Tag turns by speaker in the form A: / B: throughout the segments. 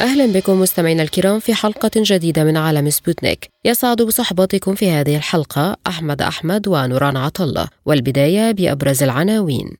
A: أهلا بكم مستمعينا الكرام في حلقة جديدة من عالم سبوتنيك. يسعد بصحبتكم في هذه الحلقة أحمد أحمد ونوران عطلة. والبداية بأبرز العناوين.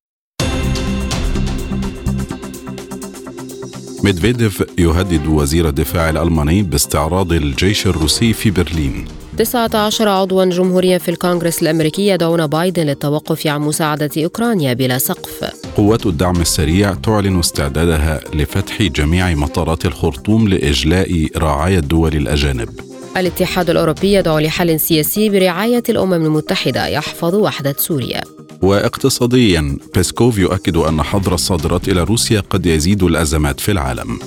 B: ميدفيديف يهدد وزير الدفاع الألماني باستعراض الجيش الروسي في برلين.
A: 19 عضوا جمهوريا في الكونغرس الأمريكي يدعون بايدن للتوقف عن مساعدة أوكرانيا بلا سقف.
B: قوات الدعم السريع تعلن استعدادها لفتح جميع مطارات الخرطوم لإجلاء رعايا الدول الأجانب.
A: الاتحاد الأوروبي يدعو لحل سياسي برعاية الأمم المتحدة يحفظ وحدة سوريا.
B: واقتصاديا بيسكوف يؤكد أن حظر الصادرات إلى روسيا قد يزيد الأزمات في العالم.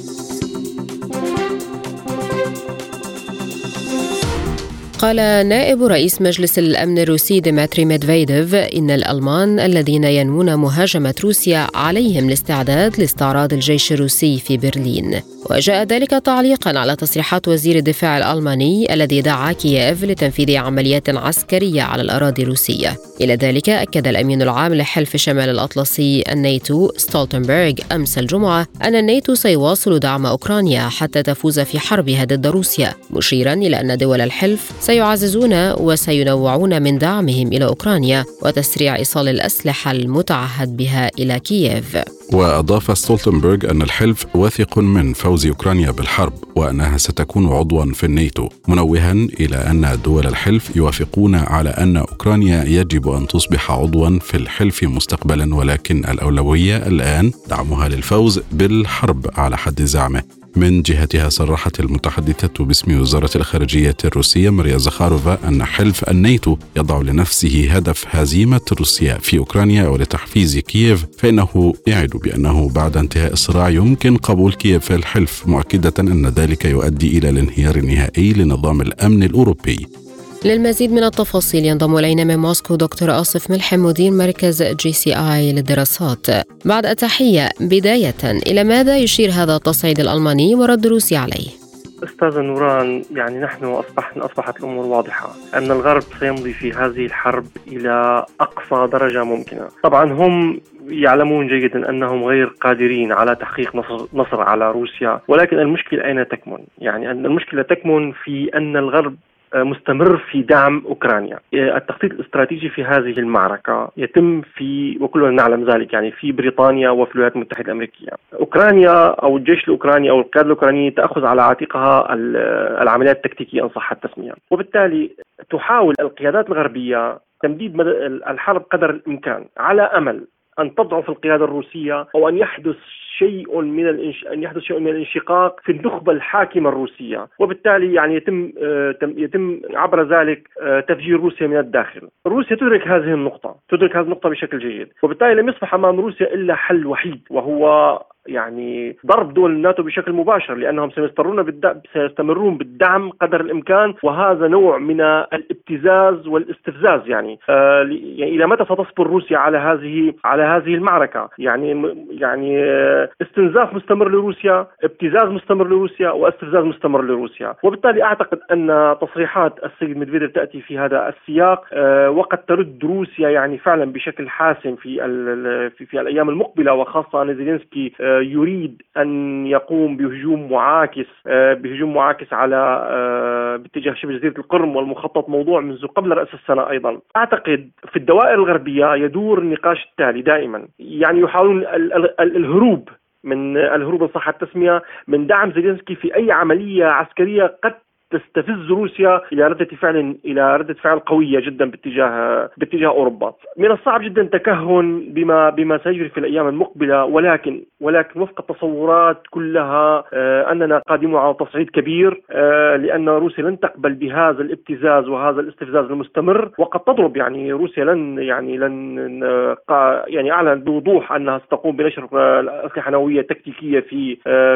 A: قال نائب رئيس مجلس الأمن الروسي ديمتري ميدفيديف إن الألمان الذين ينوون مهاجمة روسيا عليهم الاستعداد لاستعراض الجيش الروسي في برلين. وجاء ذلك تعليقا على تصريحات وزير الدفاع الألماني الذي دعا كييف لتنفيذ عمليات عسكرية على الأراضي الروسية. إلى ذلك أكد الأمين العام لحلف شمال الأطلسي الناتو ستولتنبرغ أمس الجمعة أن الناتو سيواصل دعم أوكرانيا حتى تفوز في حربها ضد روسيا مشيرا إلى أن دول الحلف سيعززون وسينوعون من دعمهم إلى أوكرانيا وتسريع إيصال الأسلحة المتعهد بها إلى كييف.
B: وأضاف ستولتنبرغ أن الحلف واثق من فوز أوكرانيا بالحرب وأنها ستكون عضوا في الناتو منوها إلى أن دول الحلف يوافقون على أن أوكرانيا يجب أن تصبح عضوا في الحلف مستقبلا ولكن الأولوية الآن دعمها للفوز بالحرب على حد زعمه. من جهتها صرحت المتحدثة باسم وزارة الخارجية الروسية ماريا زخاروفا أن حلف الناتو يضع لنفسه هدف هزيمة روسيا في أوكرانيا ولتحفيز كييف فإنه يعد بأنه بعد انتهاء الصراع يمكن قبول كييف في الحلف مؤكدة أن ذلك يؤدي إلى الانهيار النهائي لنظام الأمن الأوروبي.
A: للمزيد من التفاصيل ينضم إلينا من موسكو دكتور آصف ملحم مدير مركز JSM للدراسات. بعد التحية بداية إلى ماذا يشير هذا التصعيد الألماني ورد روسيا عليه؟
C: أستاذ نوران يعني نحن اصبح أصبحت الأمور واضحة أن الغرب سيمضي في هذه الحرب إلى أقصى درجة ممكنة، طبعا هم يعلمون جيدا أنهم غير قادرين على تحقيق نصر, نصر على روسيا، ولكن المشكلة أين تكمن؟ يعني أن المشكلة تكمن في أن الغرب مستمر في دعم أوكرانيا. التخطيط الاستراتيجي في هذه المعركة يتم في وكلنا نعلم ذلك يعني في بريطانيا وفي الولايات المتحدة الأمريكية. أوكرانيا أو الجيش الأوكراني أو القيادة الأوكرانية تأخذ على عاتقها العمليات التكتيكية إن صح التسمية، وبالتالي تحاول القيادات الغربية تمديد الحرب قدر الإمكان على أمل أن تضعف القيادة الروسية أو أن يحدث شيء من الانش... أن يحدث شيء من الانشقاق في النخبة الحاكمة الروسية، وبالتالي يعني يتم يتم عبر ذلك تفجير روسيا من الداخل. روسيا تدرك هذه النقطة، تدرك هذه النقطة بشكل جيد، وبالتالي لم يصبح أمام روسيا إلا حل وحيد وهو يعني ضرب دول الناتو بشكل مباشر لأنهم سيستمرون بالدعم سيستمرون بالدعم قدر الإمكان وهذا نوع من الابتزاز والاستفزاز يعني. آه يعني إلى متى ستصبر روسيا على هذه على هذه المعركة؟ يعني يعني استنزاف مستمر لروسيا ابتزاز مستمر لروسيا واستفزاز مستمر لروسيا. وبالتالي أعتقد أن تصريحات السيد ميدفيديف تأتي في هذا السياق آه وقد ترد روسيا يعني فعلا بشكل حاسم في في, في الأيام المقبلة وخاصة أن زيلينسكي آه يريد أن يقوم بهجوم معاكس بهجوم معاكس على باتجاه شبه جزيرة القرم والمخطط موضوع منذ قبل رأس السنة أيضا. أعتقد في الدوائر الغربية يدور النقاش التالي دائما يعني يحاولون الهروب من الهروب ان صح التسمية من دعم زيلينسكي في أي عملية عسكرية قد تستفز روسيا إلى ردة فعل إلى ردة فعل قوية جدا باتجاه باتجاه أوروبا. من الصعب جدا تكهن بما بما سيجري في الأيام المقبلة ولكن ولكن وفق التصورات كلها آه أننا قادمون على تصعيد كبير آه لأن روسيا لن تقبل بهذا الابتزاز وهذا الاستفزاز المستمر وقد تضرب يعني روسيا لن يعني لن آه يعني أعلنت بوضوح أنها ستقوم بنشر اسلحه نوويه تكتيكيه في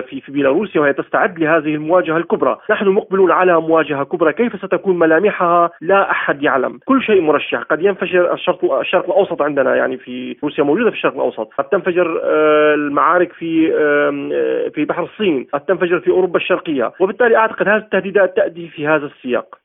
C: في في بيلاروسيا وهي تستعد لهذه المواجهة الكبرى. نحن مقبلون على على مواجهة كبرى كيف ستكون ملامحها؟ لا أحد يعلم. كل شيء مرشح. قد ينفجر الشرق, الشرق الأوسط عندنا يعني في روسيا موجودة في الشرق الأوسط. قد تنفجر آه، المعارك في آه، في بحر الصين. قد تنفجر في أوروبا الشرقية. وبالتالي أعتقد هذه التهديدات تأتي في هذا السياق.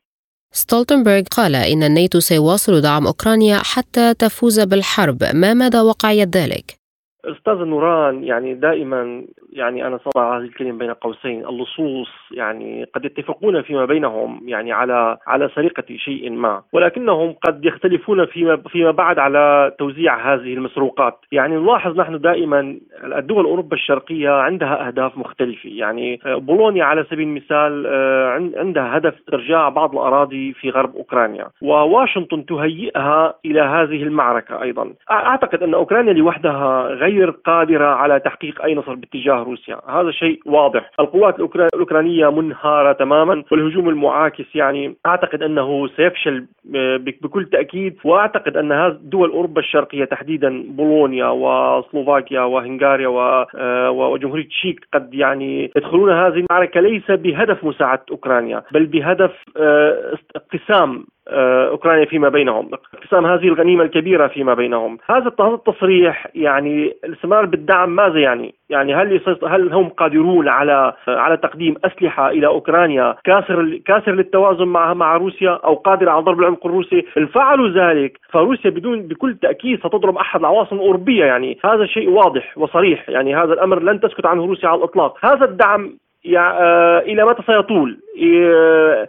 A: ستولتنبرغ قال إن الناتو سيواصل دعم أوكرانيا حتى تفوز بالحرب. ما مدى واقعية ذلك؟
C: أستاذ نوران يعني دائما يعني أنا سأضع هذه الكلمة بين قوسين اللصوص يعني قد يتفقون فيما بينهم يعني على على سرقة شيء ما ولكنهم قد يختلفون فيما فيما بعد على توزيع هذه المسروقات. يعني نلاحظ نحن دائما الدول اوروبا الشرقية عندها أهداف مختلفة. يعني بولونيا على سبيل المثال آه، عندها هدف إرجاع بعض الأراضي في غرب أوكرانيا وواشنطن تهيئها إلى هذه المعركة أيضا. أعتقد أن أوكرانيا لوحدها غير غير قادرة على تحقيق أي نصر باتجاه روسيا. هذا شيء واضح. القوات الأوكرانية منهارة تماما والهجوم المعاكس يعني أعتقد أنه سيفشل آه، بكل تأكيد. وأعتقد أن دول أوروبا الشرقية تحديدا بولونيا وسلوفاكيا وهنغاريا آه، وجمهورية تشيك قد يعني يدخلون هذه المعركة ليس بهدف مساعدة أوكرانيا بل بهدف آه، اقتسام آه، أوكرانيا فيما بينهم، اقتسام هذه الغنيمة الكبيرة فيما بينهم، هذا هذا التصريح يعني الاستمرار بالدعم ماذا يعني؟ يعني هل هل هم قادرون على على تقديم أسلحة إلى أوكرانيا كاسر كاسر للتوازن مع مع روسيا أو قادر على ضرب العمق الروسي؟ إن فعلوا ذلك فروسيا بدون بكل تأكيد ستضرب أحد العواصم الأوروبية يعني. هذا شيء واضح وصريح. يعني هذا الأمر لن تسكت عنه روسيا على الإطلاق، هذا الدعم آه، إلى متى سيطول؟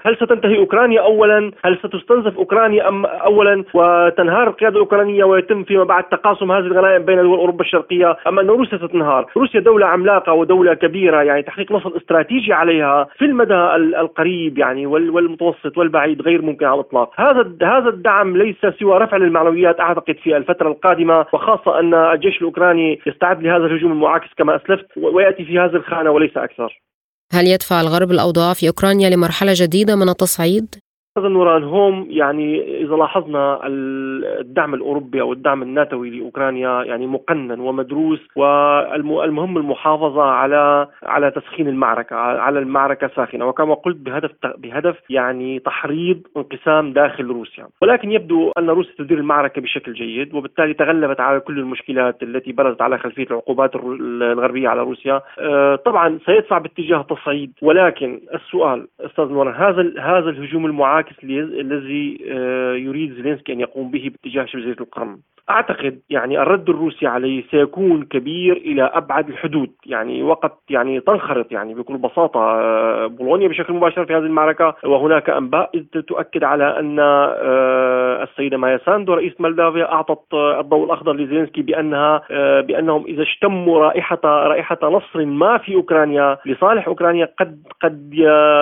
C: هل ستنتهي أوكرانيا اولا؟ هل ستستنزف أوكرانيا أم اولا وتنهار القيادة الأوكرانية ويتم فيما بعد تقاسم هذه الغنائم بين دول اوروبا الشرقية أم أن روسيا ستنهار؟ روسيا دولة عملاقة ودولة كبيرة يعني تحقيق نصر استراتيجي عليها في المدى القريب يعني والمتوسط والبعيد غير ممكن على الإطلاق، هذا هذا الدعم ليس سوى رفع للمعنويات أعتقد في الفترة القادمة وخاصة أن الجيش الأوكراني يستعد لهذا الهجوم المعاكس كما أسلفت ويأتي في هذه الخانة وليس أكثر.
A: هل يدفع الغرب الأوضاع في أوكرانيا لمرحلة جديدة من التصعيد؟
C: هذا نوران هم يعني إذا لاحظنا الدعم الأوروبي أو الدعم الناتوي لأوكرانيا يعني مقنن ومدروس والمهم المحافظة على على تسخين المعركة على المعركة ساخنة. وكما قلت بهدف بهدف يعني تحريض انقسام داخل روسيا. ولكن يبدو أن روسيا تدير المعركة بشكل جيد وبالتالي تغلبت على كل المشكلات التي برزت على خلفية العقوبات الغربية على روسيا. آه، طبعا سيدفع باتجاه تصعيد ولكن السؤال أستاذ نوران هذا هذا الهجوم المعاكس العاكس الذي آه، يريد زيلينسكي أن يقوم به باتجاه شبه جزيرة القرم. أعتقد يعني الرد الروسي عليه سيكون كبير إلى أبعد الحدود، يعني وقت يعني تنخرط يعني بكل بساطة آه، بولونيا بشكل مباشر في هذه المعركة. وهناك أنباء تؤكد على أن آه، السيده مايا ساندو رئيس مولدافيا أعطت الضوء الأخضر لزيلينسكي بأنها بأنهم إذا اشتموا رائحة رائحة نصر ما في أوكرانيا لصالح أوكرانيا قد قد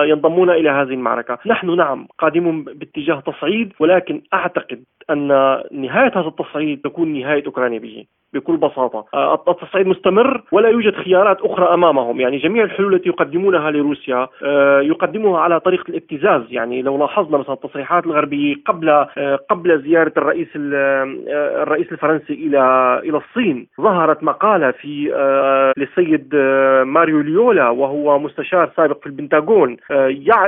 C: ينضمون إلى هذه المعركة، نحن نعم قد قادم باتجاه تصعيد ولكن أعتقد أن نهاية هذا التصعيد تكون نهاية أوكرانيا به. بكل بساطة. آه، التصعيد مستمر ولا يوجد خيارات أخرى أمامهم. يعني جميع الحلول التي يقدمونها لروسيا آه، يقدموها على طريقة الابتزاز. يعني لو لاحظنا مثلا التصريحات الغربية قبل آه، قبل زيارة الرئيس الرئيس الفرنسي إلى إلى الصين ظهرت مقالة في للسيد ماريو ليولا وهو مستشار سابق في البنتاغون.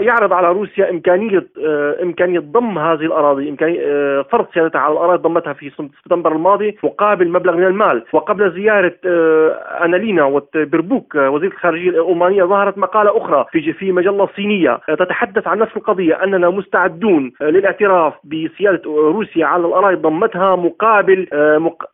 C: يعرض على روسيا إمكانية إمكانية ضم هذه الأراضي امكانيه فرض سيادتها على الأراضي ضمتها في سبتمبر الماضي مقابل مبلغ من المال. وقبل زيارة آه، أنالينا وبربوك آه، وزيرة الخارجية الألمانية ظهرت مقالة أخرى في في مجلة صينية آه، تتحدث عن نفس القضية أننا مستعدون للاعتراف بسيادة روسيا على الأراضي ضمتها مقابل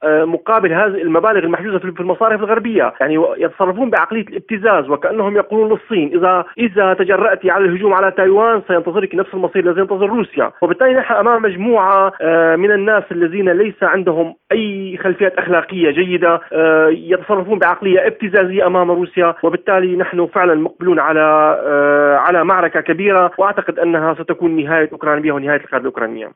C: مقابل هذه المبالغ المحجوزة في المصارف الغربية. يعني يتصرفون بعقلية الابتزاز وكأنهم يقولون للصين إذا إذا تجرأت على الهجوم على تايوان سينتظرك نفس المصير الذي ينتظر روسيا. وبالتالي نحن أمام مجموعة من الناس الذين ليس عندهم أي خلفيات أخلاقية. عراقية جيدة آه، يتصرفون بعقلية ابتزازية أمام روسيا وبالتالي نحن فعلا مقبلون على آه، على معركة كبيرة وأعتقد أنها ستكون نهاية أوكرانيا ونهاية القيادة الأوكرانية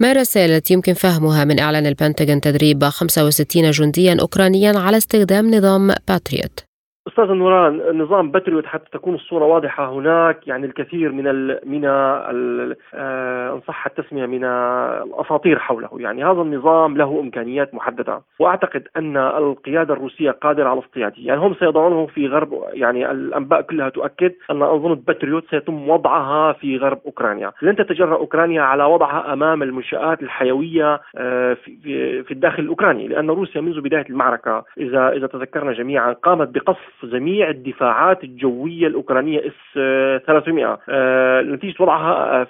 A: ما التي يمكن فهمها من إعلان البنتاغون تدريب 65 جنديا أوكرانيا على استخدام نظام باتريوت؟
C: أستاذ نوران نظام باتريوت حتى تكون الصورة واضحة هناك يعني الكثير من ال من ال آه، إن صح التسمية من الأساطير حوله، يعني هذا النظام له إمكانيات محددة، وأعتقد أن القيادة الروسية قادرة على اصطياده، يعني هم سيضعونه في غرب يعني الأنباء كلها تؤكد أن انظمه باتريوت سيتم وضعها في غرب أوكرانيا، لن تتجرأ أوكرانيا على وضعها أمام المنشآت الحيوية آه، في الداخل الأوكراني، لأن روسيا منذ بداية المعركة إذا إذا تذكرنا جميعا قامت بقصف جميع الدفاعات الجوية الأوكرانية إس 300 آه، نتيجة وضعها آه،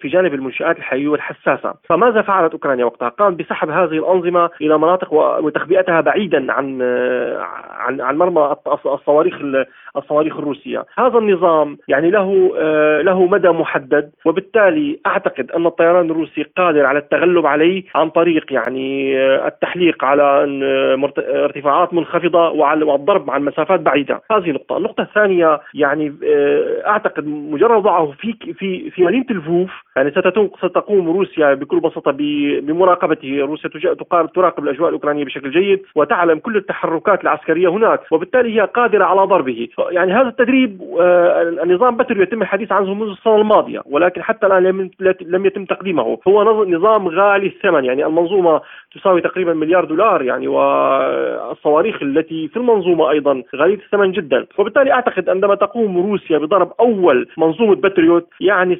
C: في جانب المنشآت الحيوية والحساسة فماذا فعلت أوكرانيا وقتها؟ قامت بسحب هذه الأنظمة إلى مناطق وتخبئتها بعيدا عن آه، عن عن مرمى الصواريخ الصواريخ الروسية. هذا النظام يعني له له مدى محدد وبالتالي أعتقد أن الطيران الروسي قادر على التغلب عليه عن طريق يعني التحليق على ارتفاعات منخفضة وعلى والضرب عن مسافات بعيدة. هذه نقطة. النقطة الثانية يعني آه، أعتقد مجرد وضعه في في في مدينة الفوف يعني ستقوم روسيا بكل بساطة بمراقبته. روسيا تراقب الأجواء الأوكرانية بشكل جيد وتعلم كل التحركات العسكرية هناك وبالتالي هي قادرة على ضربه. يعني هذا التدريب آه، النظام بتر يتم الحديث عنه منذ السنة الماضية ولكن حتى الآن لم يتم تقديمه. هو نظام غالي الثمن يعني المنظومة تساوي تقريبا مليار دولار يعني والصواريخ التي في المنظومة أيضا غاليه الثمن جدا. وبالتالي أعتقد عندما تقوم روسيا بضرب أول منظومة باتريوت يعني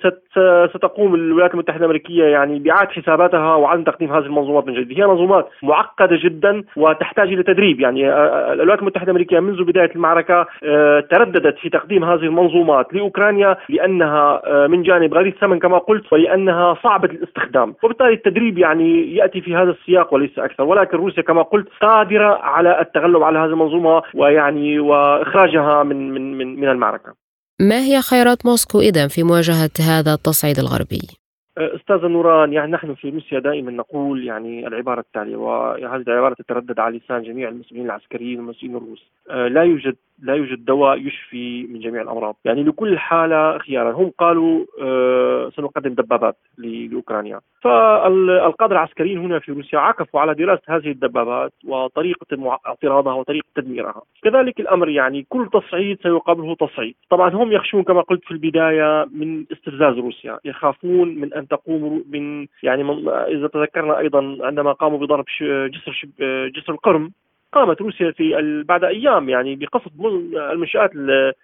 C: ستقوم الولايات المتحدة الأمريكية يعني بإعادة حساباتها وعدم تقديم هذه المنظومات من جديد. هي منظومات معقدة جدا وتحتاج إلى تدريب. يعني آه، آه، الولايات المتحدة الأمريكية منذ بداية المعركة آه، ترددت في تقديم هذه المنظومات لأوكرانيا لأنها من جانب غاليه الثمن كما قلت ولأنها صعبه الاستخدام. وبالتالي التدريب يعني يأتي في هذا السياق وليس أكثر ولكن روسيا كما قلت قادرة على التغلب على هذه المنظومه ويعني وإخراجها من من من, من المعركة.
A: ما هي خيارات موسكو إذا في مواجهة هذا التصعيد الغربي؟
C: أستاذ نوران يعني نحن في روسيا دائما نقول يعني العبارة التالية وهذه العبارة تتردد على لسان جميع المسؤولين العسكريين والمسؤولين الروس آه، لا يوجد لا يوجد دواء يشفي من جميع الأمراض، يعني لكل حالة خيارا، هم قالوا آه، سنقدم دبابات لاوكرانيا، فالقادة العسكريين هنا في روسيا عكفوا على دراسة هذه الدبابات وطريقة اعتراضها وطريقة تدميرها، كذلك الأمر يعني كل تصعيد سيقابله تصعيد، طبعا هم يخشون كما قلت في البداية من استفزاز روسيا، يخافون من أن تقوم من يعني من إذا تذكرنا أيضا عندما قاموا بضرب جسر جسر القرم. قامت روسيا في بعد أيام يعني بقصف المنشآت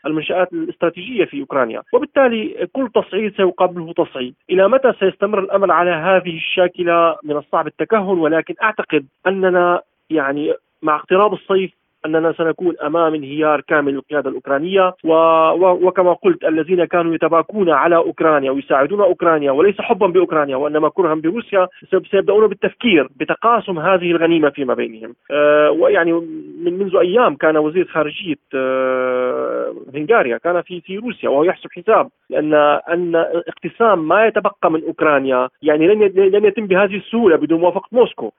C: المنشآت الاستراتيجية في أوكرانيا، وبالتالي كل تصعيد سيقابله تصعيد، إلى متى سيستمر الامر على هذه الشاكلة من الصعب التكهن؟ ولكن أعتقد أننا يعني مع اقتراب الصيف أننا سنكون أمام انهيار كامل للقياده الأوكرانية و... و... وكما قلت الذين كانوا يتباكون على أوكرانيا ويساعدون أوكرانيا وليس حبا بأوكرانيا وإنما كرها بروسيا سيبدأون بالتفكير بتقاسم هذه الغنيمة فيما بينهم. أه ويعني من منذ أيام كان وزير خارجية أه هنغاريا كان في في روسيا وهو يحسب حساب لأن أن اقتسام ما يتبقى من أوكرانيا يعني لن لن يتم بهذه السهولة بدون موافقة موسكو.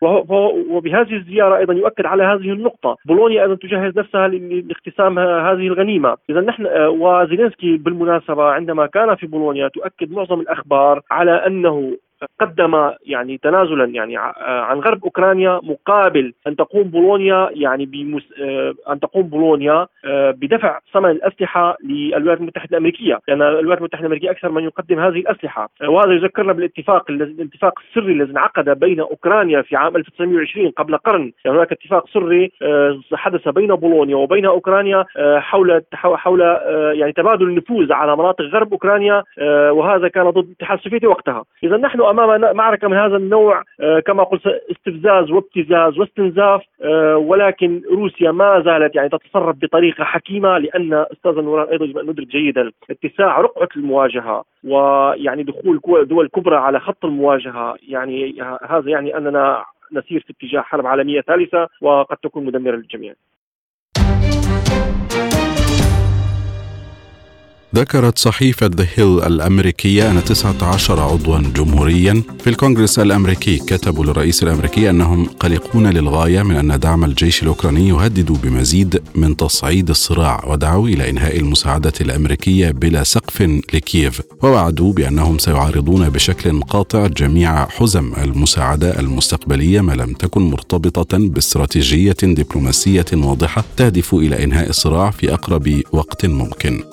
C: وبهذه الزيارة أيضا يؤكد على هذه النقطة. بولونيا أيضا تجهز نفسها لاقتسام هذه الغنيمة. اذا نحن وزيلينسكي بالمناسبة عندما كان في بولونيا تؤكد معظم الأخبار على أنه قدم يعني تنازلا يعني عن غرب أوكرانيا مقابل أن تقوم بولونيا يعني بمس... آه، أن تقوم بولونيا آه، بدفع ثمن الأسلحة للولايات المتحدة الأمريكية. لأن الولايات المتحدة الأمريكية أكثر من يقدم هذه الأسلحة. آه، وهذا يذكرنا بالاتفاق الاتفاق السري الذي انعقد بين أوكرانيا في عام 1920 قبل قرن. يعني هناك اتفاق سري حدث بين بولونيا وبين أوكرانيا حول حول يعني تبادل النفوذ على مناطق غرب أوكرانيا وهذا كان ضد الاتحاد السوفيتي وقتها. إذا نحن أمام معركة من هذا النوع آه، كما قلت استفزاز وابتزاز واستنزاف آه، ولكن روسيا ما زالت يعني تتصرف بطريقة حكيمة لأن أستاذ نوران أيضا يجب أن ندرك جيدا اتساع رقعة المواجهة ويعني دخول دول كبرى على خط المواجهة يعني هذا يعني أننا نسير في اتجاه حرب عالمية ثالثة وقد تكون مدمرة للجميع.
B: ذكرت صحيفة ذا هيل الأمريكية أن 19 عضوا جمهوريا في الكونغرس الأمريكي كتبوا للرئيس الأمريكي أنهم قلقون للغاية من أن دعم الجيش الأوكراني يهدد بمزيد من تصعيد الصراع ودعوا إلى إنهاء المساعدة الأمريكية بلا سقف لكييف ووعدوا بأنهم سيعارضون بشكل قاطع جميع حزم المساعدة المستقبلية ما لم تكن مرتبطة باستراتيجية دبلوماسية واضحة تهدف إلى إنهاء الصراع في أقرب وقت ممكن.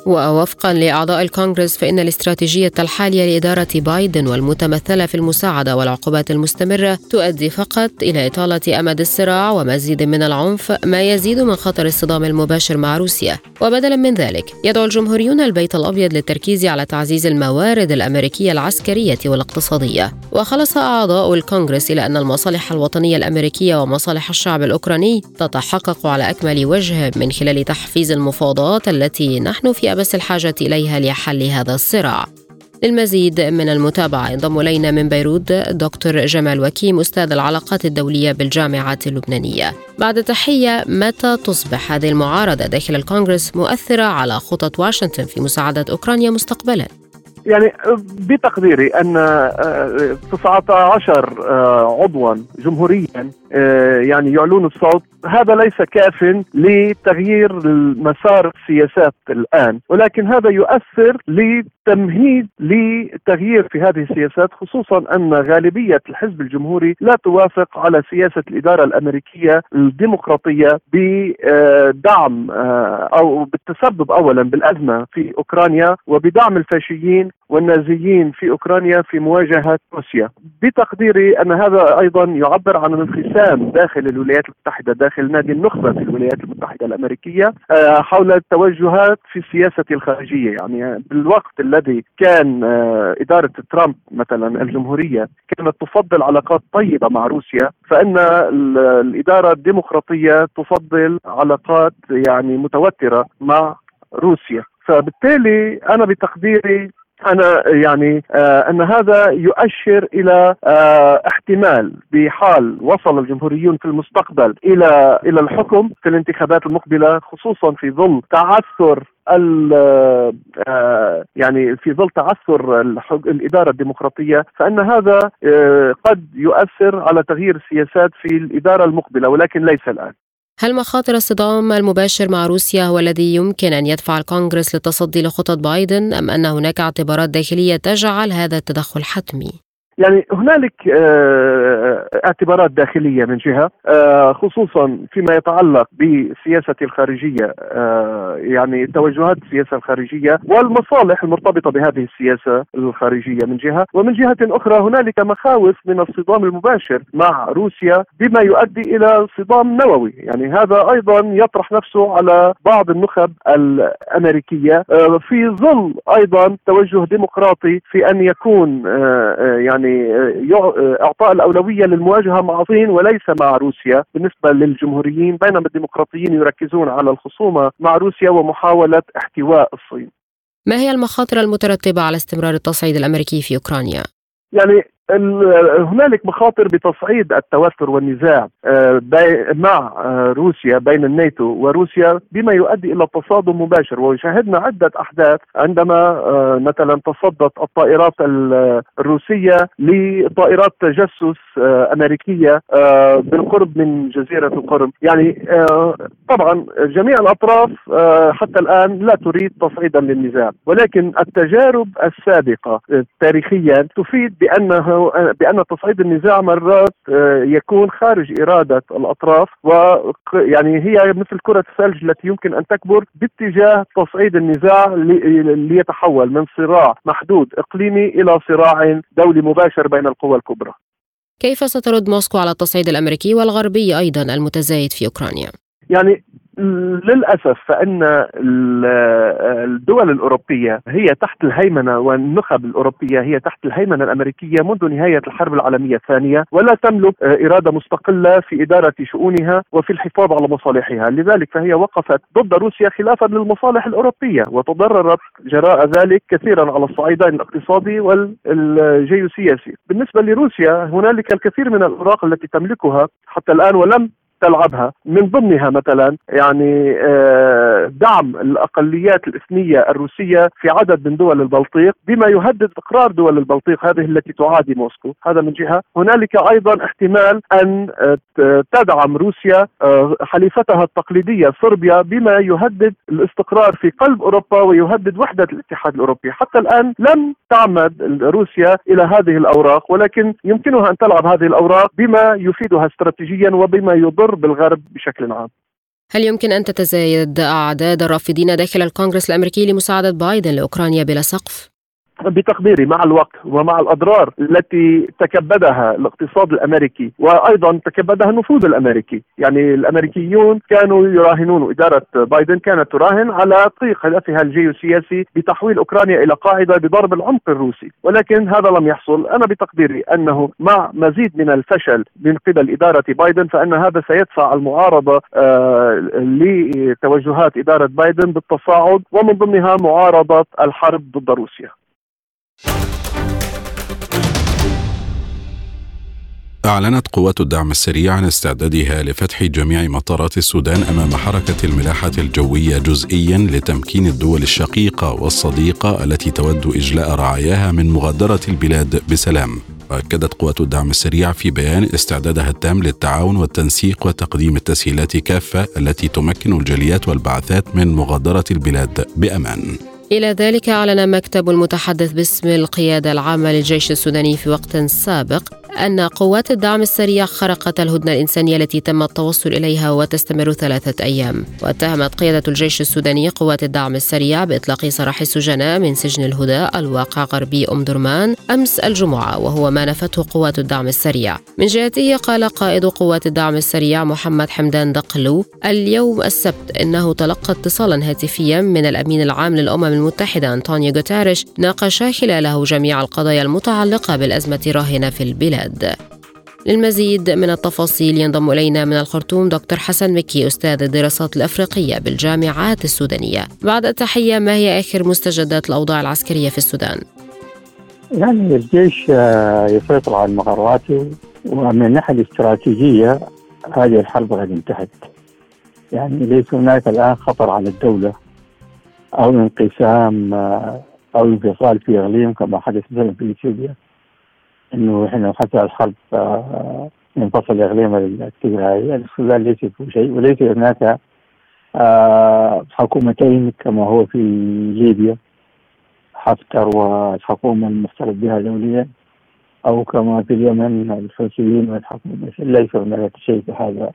A: ووفقا لأعضاء الكونغرس فإن الاستراتيجية الحالية لإدارة بايدن والمتمثلة في المساعدة والعقوبات المستمرة تؤدي فقط إلى إطالة أمد الصراع ومزيد من العنف ما يزيد من خطر الصدام المباشر مع روسيا. وبدلا من ذلك يدعو الجمهوريون البيت الأبيض للتركيز على تعزيز الموارد الأمريكية العسكرية والاقتصادية. وخلص أعضاء الكونغرس إلى أن المصالح الوطنية الأمريكية ومصالح الشعب الأوكراني تتحقق على أكمل وجه من خلال تحفيز المفاوضات التي نحن في أمس الحاجة إليها لحل هذا الصراع. للمزيد من المتابعة انضم إلينا من بيروت دكتور جمال وكيم أستاذ العلاقات الدولية بالجامعة اللبنانية. بعد تحية متى تصبح هذه المعارضة؟ داخل الكونغرس مؤثرة على خطط واشنطن في مساعدة أوكرانيا مستقبلاً؟
D: يعني بتقديري أن 19 آه، آه، عضوا جمهوريا آه، يعني يعلون الصوت هذا ليس كاف لتغيير مسار السياسات الآن ولكن هذا يؤثر لتمهيد لتغيير في هذه السياسات خصوصا أن غالبية الحزب الجمهوري لا توافق على سياسة الإدارة الأمريكية الديمقراطية بدعم أو بالتسبب اولا بالأزمة في أوكرانيا وبدعم الفاشيين والنازيين في أوكرانيا في مواجهة روسيا. بتقديري أن هذا أيضا يعبر عن الانقسام داخل الولايات المتحدة داخل نادي النخبة في الولايات المتحدة الأمريكية آه، حول التوجهات في السياسة الخارجية، يعني بالوقت الذي كان آه، إدارة ترامب مثلا الجمهورية كانت تفضل علاقات طيبة مع روسيا، فأن الإدارة الديمقراطية تفضل علاقات يعني متوترة مع روسيا فبالتالي أنا بتقديري أنا يعني آه أن هذا يؤشر إلى آه احتمال بحال وصل الجمهوريون في المستقبل إلى إلى الحكم في الانتخابات المقبلة خصوصا في ظل تعثر آه يعني في ظل تعثر الإدارة الديمقراطية فأن هذا آه قد يؤثر على تغيير السياسات في الإدارة المقبلة ولكن ليس الآن.
A: هل مخاطر الصدام المباشر مع روسيا هو الذي يمكن أن يدفع الكونغرس للتصدي لخطط بايدن أم أن هناك اعتبارات داخلية تجعل هذا التدخل حتمي؟
D: يعني هنالك آه، اعتبارات داخلية من جهة آه، خصوصا فيما يتعلق بالسياسة الخارجية آه، يعني توجهات السياسة الخارجية والمصالح المرتبطة بهذه السياسة الخارجية من جهة. ومن جهة أخرى هنالك مخاوف من الصدام المباشر مع روسيا بما يؤدي إلى صدام نووي. يعني هذا أيضا يطرح نفسه على بعض النخب الأمريكية في ظل أيضا توجه ديمقراطي في أن يكون يعني إعطاء الأولوية للمواجهة مع الصين وليس مع روسيا بالنسبة للجمهوريين بينما الديمقراطيين يركزون على الخصومة مع روسيا ومحاولة احتواء الصين.
A: ما هي المخاطر المترتبة على استمرار التصعيد الأمريكي في أوكرانيا؟
D: يعني هنالك مخاطر بتصعيد التوتر والنزاع آه، مع آه، روسيا بين الناتو وروسيا بما يؤدي إلى تصادم مباشر وشاهدنا عدة أحداث عندما آه، مثلا تصدت الطائرات الروسية لطائرات تجسس أمريكية بالقرب من جزيرة القرم يعني طبعا جميع الأطراف حتى الآن لا تريد تصعيدا للنزاع ولكن التجارب السابقة تاريخيا تفيد بأنه بأن تصعيد النزاع مرات آه، يكون خارج إرادة الأطراف ويعني هي مثل كرة الثلج التي يمكن أن تكبر باتجاه تصعيد النزاع ليتحول من صراع محدود إقليمي إلى صراع دولي مباشر بين القوى الكبرى.
A: كيف سترد موسكو على التصعيد الأمريكي والغربي أيضا المتزايد في أوكرانيا؟
D: يعني للأسف فإن الدول الأوروبية هي تحت الهيمنة والنخب الأوروبية هي تحت الهيمنة الأمريكية منذ نهاية الحرب العالمية الثانية ولا تملك إرادة مستقلة في إدارة شؤونها وفي الحفاظ على مصالحها، لذلك فهي وقفت ضد روسيا خلافا للمصالح الأوروبية وتضررت جراء ذلك كثيرا على الصعيدين الاقتصادي والجيوسياسي. بالنسبة لروسيا هنالك الكثير من الأوراق التي تملكها حتى الآن ولم تلعبها. من ضمنها مثلا يعني آه، دعم الأقليات الإثنية الروسية في عدد من دول البلطيق بما يهدد استقرار دول البلطيق هذه التي تعادي موسكو. هذا من جهة. هنالك أيضا احتمال أن تدعم روسيا حليفتها التقليدية صربيا بما يهدد الاستقرار في قلب أوروبا ويهدد وحدة الاتحاد الأوروبي. حتى الآن لم تعمد روسيا إلى هذه الأوراق ولكن يمكنها أن تلعب هذه الأوراق بما يفيدها استراتيجيا وبما يضر بالغرب بشكل عام
A: هل يمكن أن تتزايد أعداد الرافضين داخل الكونغرس الأمريكي لمساعدة بايدن لأوكرانيا بلا سقف؟
D: بتقديري مع الوقت ومع الأضرار التي تكبدها الاقتصاد الأمريكي وأيضا تكبدها النفوذ الأمريكي، يعني الأمريكيون كانوا يراهنون اداره بايدن كانت تراهن على طريق هدفها الجيوسياسي بتحويل أوكرانيا إلى قاعدة بضرب العمق الروسي، ولكن هذا لم يحصل، أنا بتقديري أنه مع مزيد من الفشل من قبل إدارة بايدن فأن هذا سيدفع المعارضة آه لتوجهات إدارة بايدن بالتصاعد ومن ضمنها معارضة الحرب ضد روسيا.
B: أعلنت قوات الدعم السريع عن استعدادها لفتح جميع مطارات السودان أمام حركة الملاحة الجوية جزئيا لتمكين الدول الشقيقة والصديقة التي تود إجلاء رعاياها من مغادرة البلاد بسلام. وأكدت قوات الدعم السريع في بيان استعدادها التام للتعاون والتنسيق وتقديم التسهيلات كافة التي تمكن الجاليات والبعثات من مغادرة البلاد بأمان.
A: إلى ذلك أعلن مكتب المتحدث باسم القيادة العامة للجيش السوداني في وقت سابق أن قوات الدعم السريع خرقت الهدنة الإنسانية التي تم التوصل إليها وتستمر ثلاثة أيام. واتهمت قيادة الجيش السوداني قوات الدعم السريع بإطلاق سراح السجناء من سجن الهدى الواقع غربي أم درمان أمس الجمعة وهو ما نفته قوات الدعم السريع. من جهته قال قائد قوات الدعم السريع محمد حمدان دقلو اليوم السبت إنه تلقى اتصالا هاتفيا من الأمين العام للأمم المتحدة أنطونيو غوتيريش ناقش خلاله جميع القضايا المتعلقة بالأزمة الراهنة في البلاد. البلاد للمزيد من التفاصيل ينضم إلينا من الخرطوم دكتور حسن مكي أستاذ الدراسات الأفريقية بالجامعات السودانية. بعد التحية ما هي آخر مستجدات الأوضاع العسكرية في السودان؟
E: يعني الجيش آه، يسيطر على مقراته ومن الناحية الاستراتيجية هذه الحرب قد انتهت. يعني ليس هناك الآن خطر على الدولة أو انقسام آه، أو انفصال في إقليم كما حدث مثلا في إثيوبيا. إنه إحنا حتى الحرب ينفصل اقليم التجاري السودان ليس فيه شيء وليس هناك آه، حكومتين كما هو في ليبيا حفتر والحكومة المفترض بها دوليا أو كما في اليمن الحوثيين والحكومة ليس هناك شيء في هذا.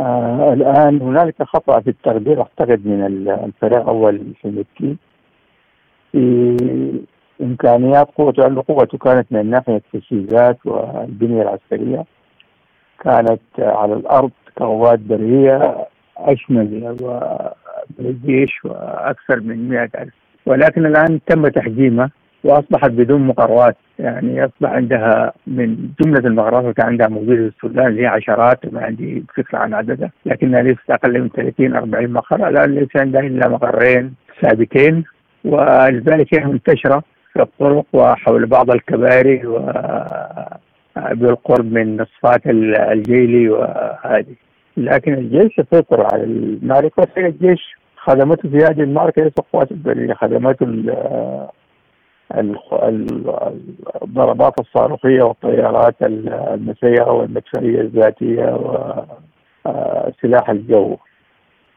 E: آه الآن هنالك خطأ في التقدير أعتقد من الفريق اول في في إمكانيات قوته لأن قوته كانت من ناحية التجهيزات والبنية العسكرية. كانت على الأرض قوات برية أشمل من وأكثر من مئة ألف. ولكن الآن تم تحجيمها وأصبحت بدون مقرات. يعني أصبح عندها من جملة المقرات اللي كان عندها موجودة في السودان اللي هي عشرات ما عندي فكرة عن عددها لكنها ليست أقل من 30 40 مقر. الآن ليس عندها إلا مقرين ثابتين ولذلك هي منتشرة. في الطرق وحول بعض الكباري وبالقرب من نصفات الجيلي وهذه. لكن الجيش يسيطر على المعركة. الجيش خدمته في هذه المعركة ليس قوات البرية خدمته الضربات الصاروخية والطيارات المسيرة والمدفعية الذاتية وسلاح الجو.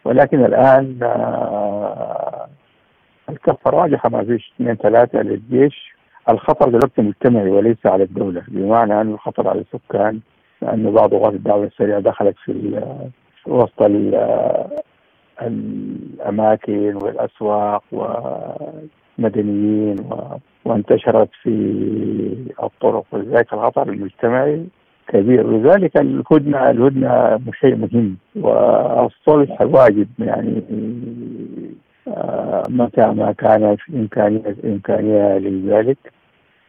E: ولكن الآن الكفة راجحة ما فيش اثنين ثلاثة للجيش. الخطر دلوقتي مجتمعي وليس على الدولة بمعنى أنه الخطر على السكان لأنه بعض قوات الدعوة السريعة دخلت في وسط الأماكن والأسواق ومدنيين وانتشرت في الطرق ولذلك الخطر المجتمعي كبير. ولذلك الهدنة الهدنة شيء مهم والصلح واجب يعني. متى ما كان في إمكانية إمكانية لذلك.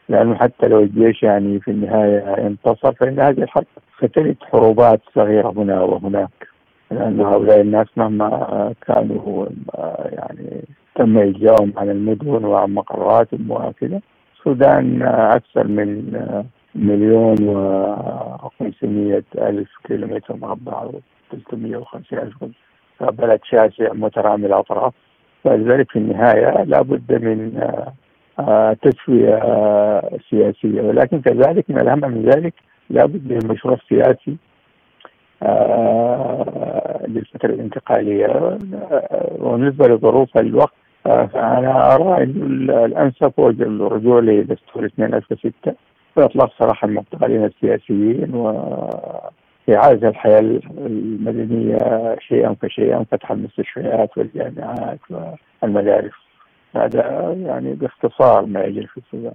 E: لأنه حتى لو الجيش يعني في النهاية انتصر فإن هذه الحرب ستلد حروبات صغيرة هنا وهناك. لأن هؤلاء الناس مهما كانوا يعني تم إلجاؤهم عن المدن وعن مقراتهم وكذا السودان أكثر من مليون و500 ألف كيلومتر مربع أو 350 ألف بلد شاسع مترامي الأطراف. فلذلك في النهاية لابد من آه، تسوية سياسية. ولكن كذلك من الأهم من ذلك لابد من مشروع سياسي آه، للفترة الانتقالية. وبالنسبة لظروف الوقت فأنا أرى أن الأنسب هو الرجوع لدستور 2006 وإطلاق سراح المعتقلين السياسيين وإعادة الحياة المدنية شيئا فشيئا فتح المستشفيات والجامعات والمدارس هذا يعني باختصار ما يجري في السودان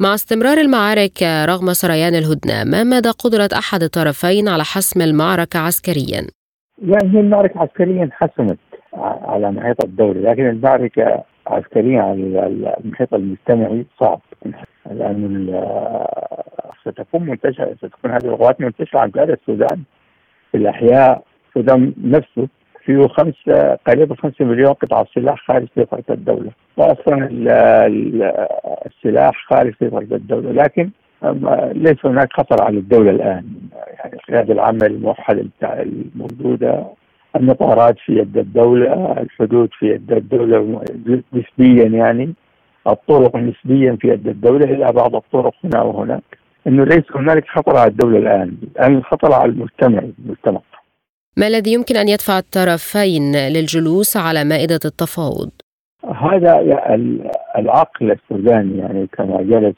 A: مع استمرار المعارك رغم سريان الهدنة ما مدى قدرة أحد الطرفين على حسم المعركة عسكريا؟
E: يعني هي المعركة عسكريا انحسمت على محيط الدولة لكن المعركة عسكريا على المحيط المجتمعي صعب. لأن ستكون منتشرة ستكون هذه القوات منتشرة عن بلاد السودان. في الأحياء السودان نفسه فيه خمسة قريب خمسة مليون قطعة سلاح خارج سيطرة الدولة. وأصلا السلاح خارج سيطرة الدولة. لكن ليس هناك خطر على الدولة الآن. يعني القيادة العامة الموحدة الموجودة المطارات في يد الدولة الحدود في يد الدولة نسبيا يعني الطرق نسبيا في يد الدولة إلى بعض الطرق هنا وهناك أنه ليس هنالك خطر على الدولة الآن الآن الخطر على المجتمع المجتمع
A: ما الذي يمكن أن يدفع الطرفين للجلوس على مائدة التفاوض؟
E: هذا العقل السوداني يعني كما جلس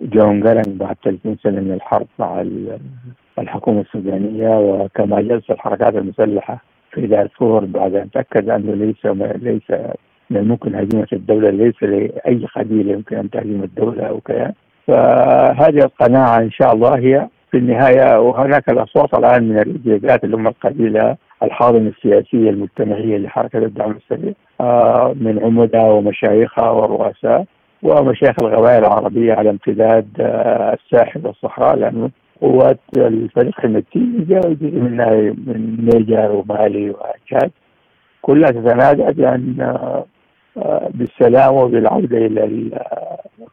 E: جون جارنج بعد 30 سنة من الحرب مع الحكومة السودانية وكما جلس الحركات المسلحة في دارفور بعد أن تأكد أنه ليس ليس من الممكن هزيمة الدولة ليس لأي قبيله يمكن أن تهزم الدولة أو كيان فهذه القناعة إن شاء الله هي في النهاية وهناك الأصوات الآن من الرجالات اللي هم القبيلة الحاضنة السياسية المجتمعية لحركة الدعم السريع آه، من عمداء ومشايخها ورؤساء ومشايخ القبائل العربية على امتداد آه، الساحل والصحراء لأنه قوات الفريق المتي جزء منها من نيجر ومالي وتشاد كلها تتنازع بان آه، بالسلام وبالعودة إلى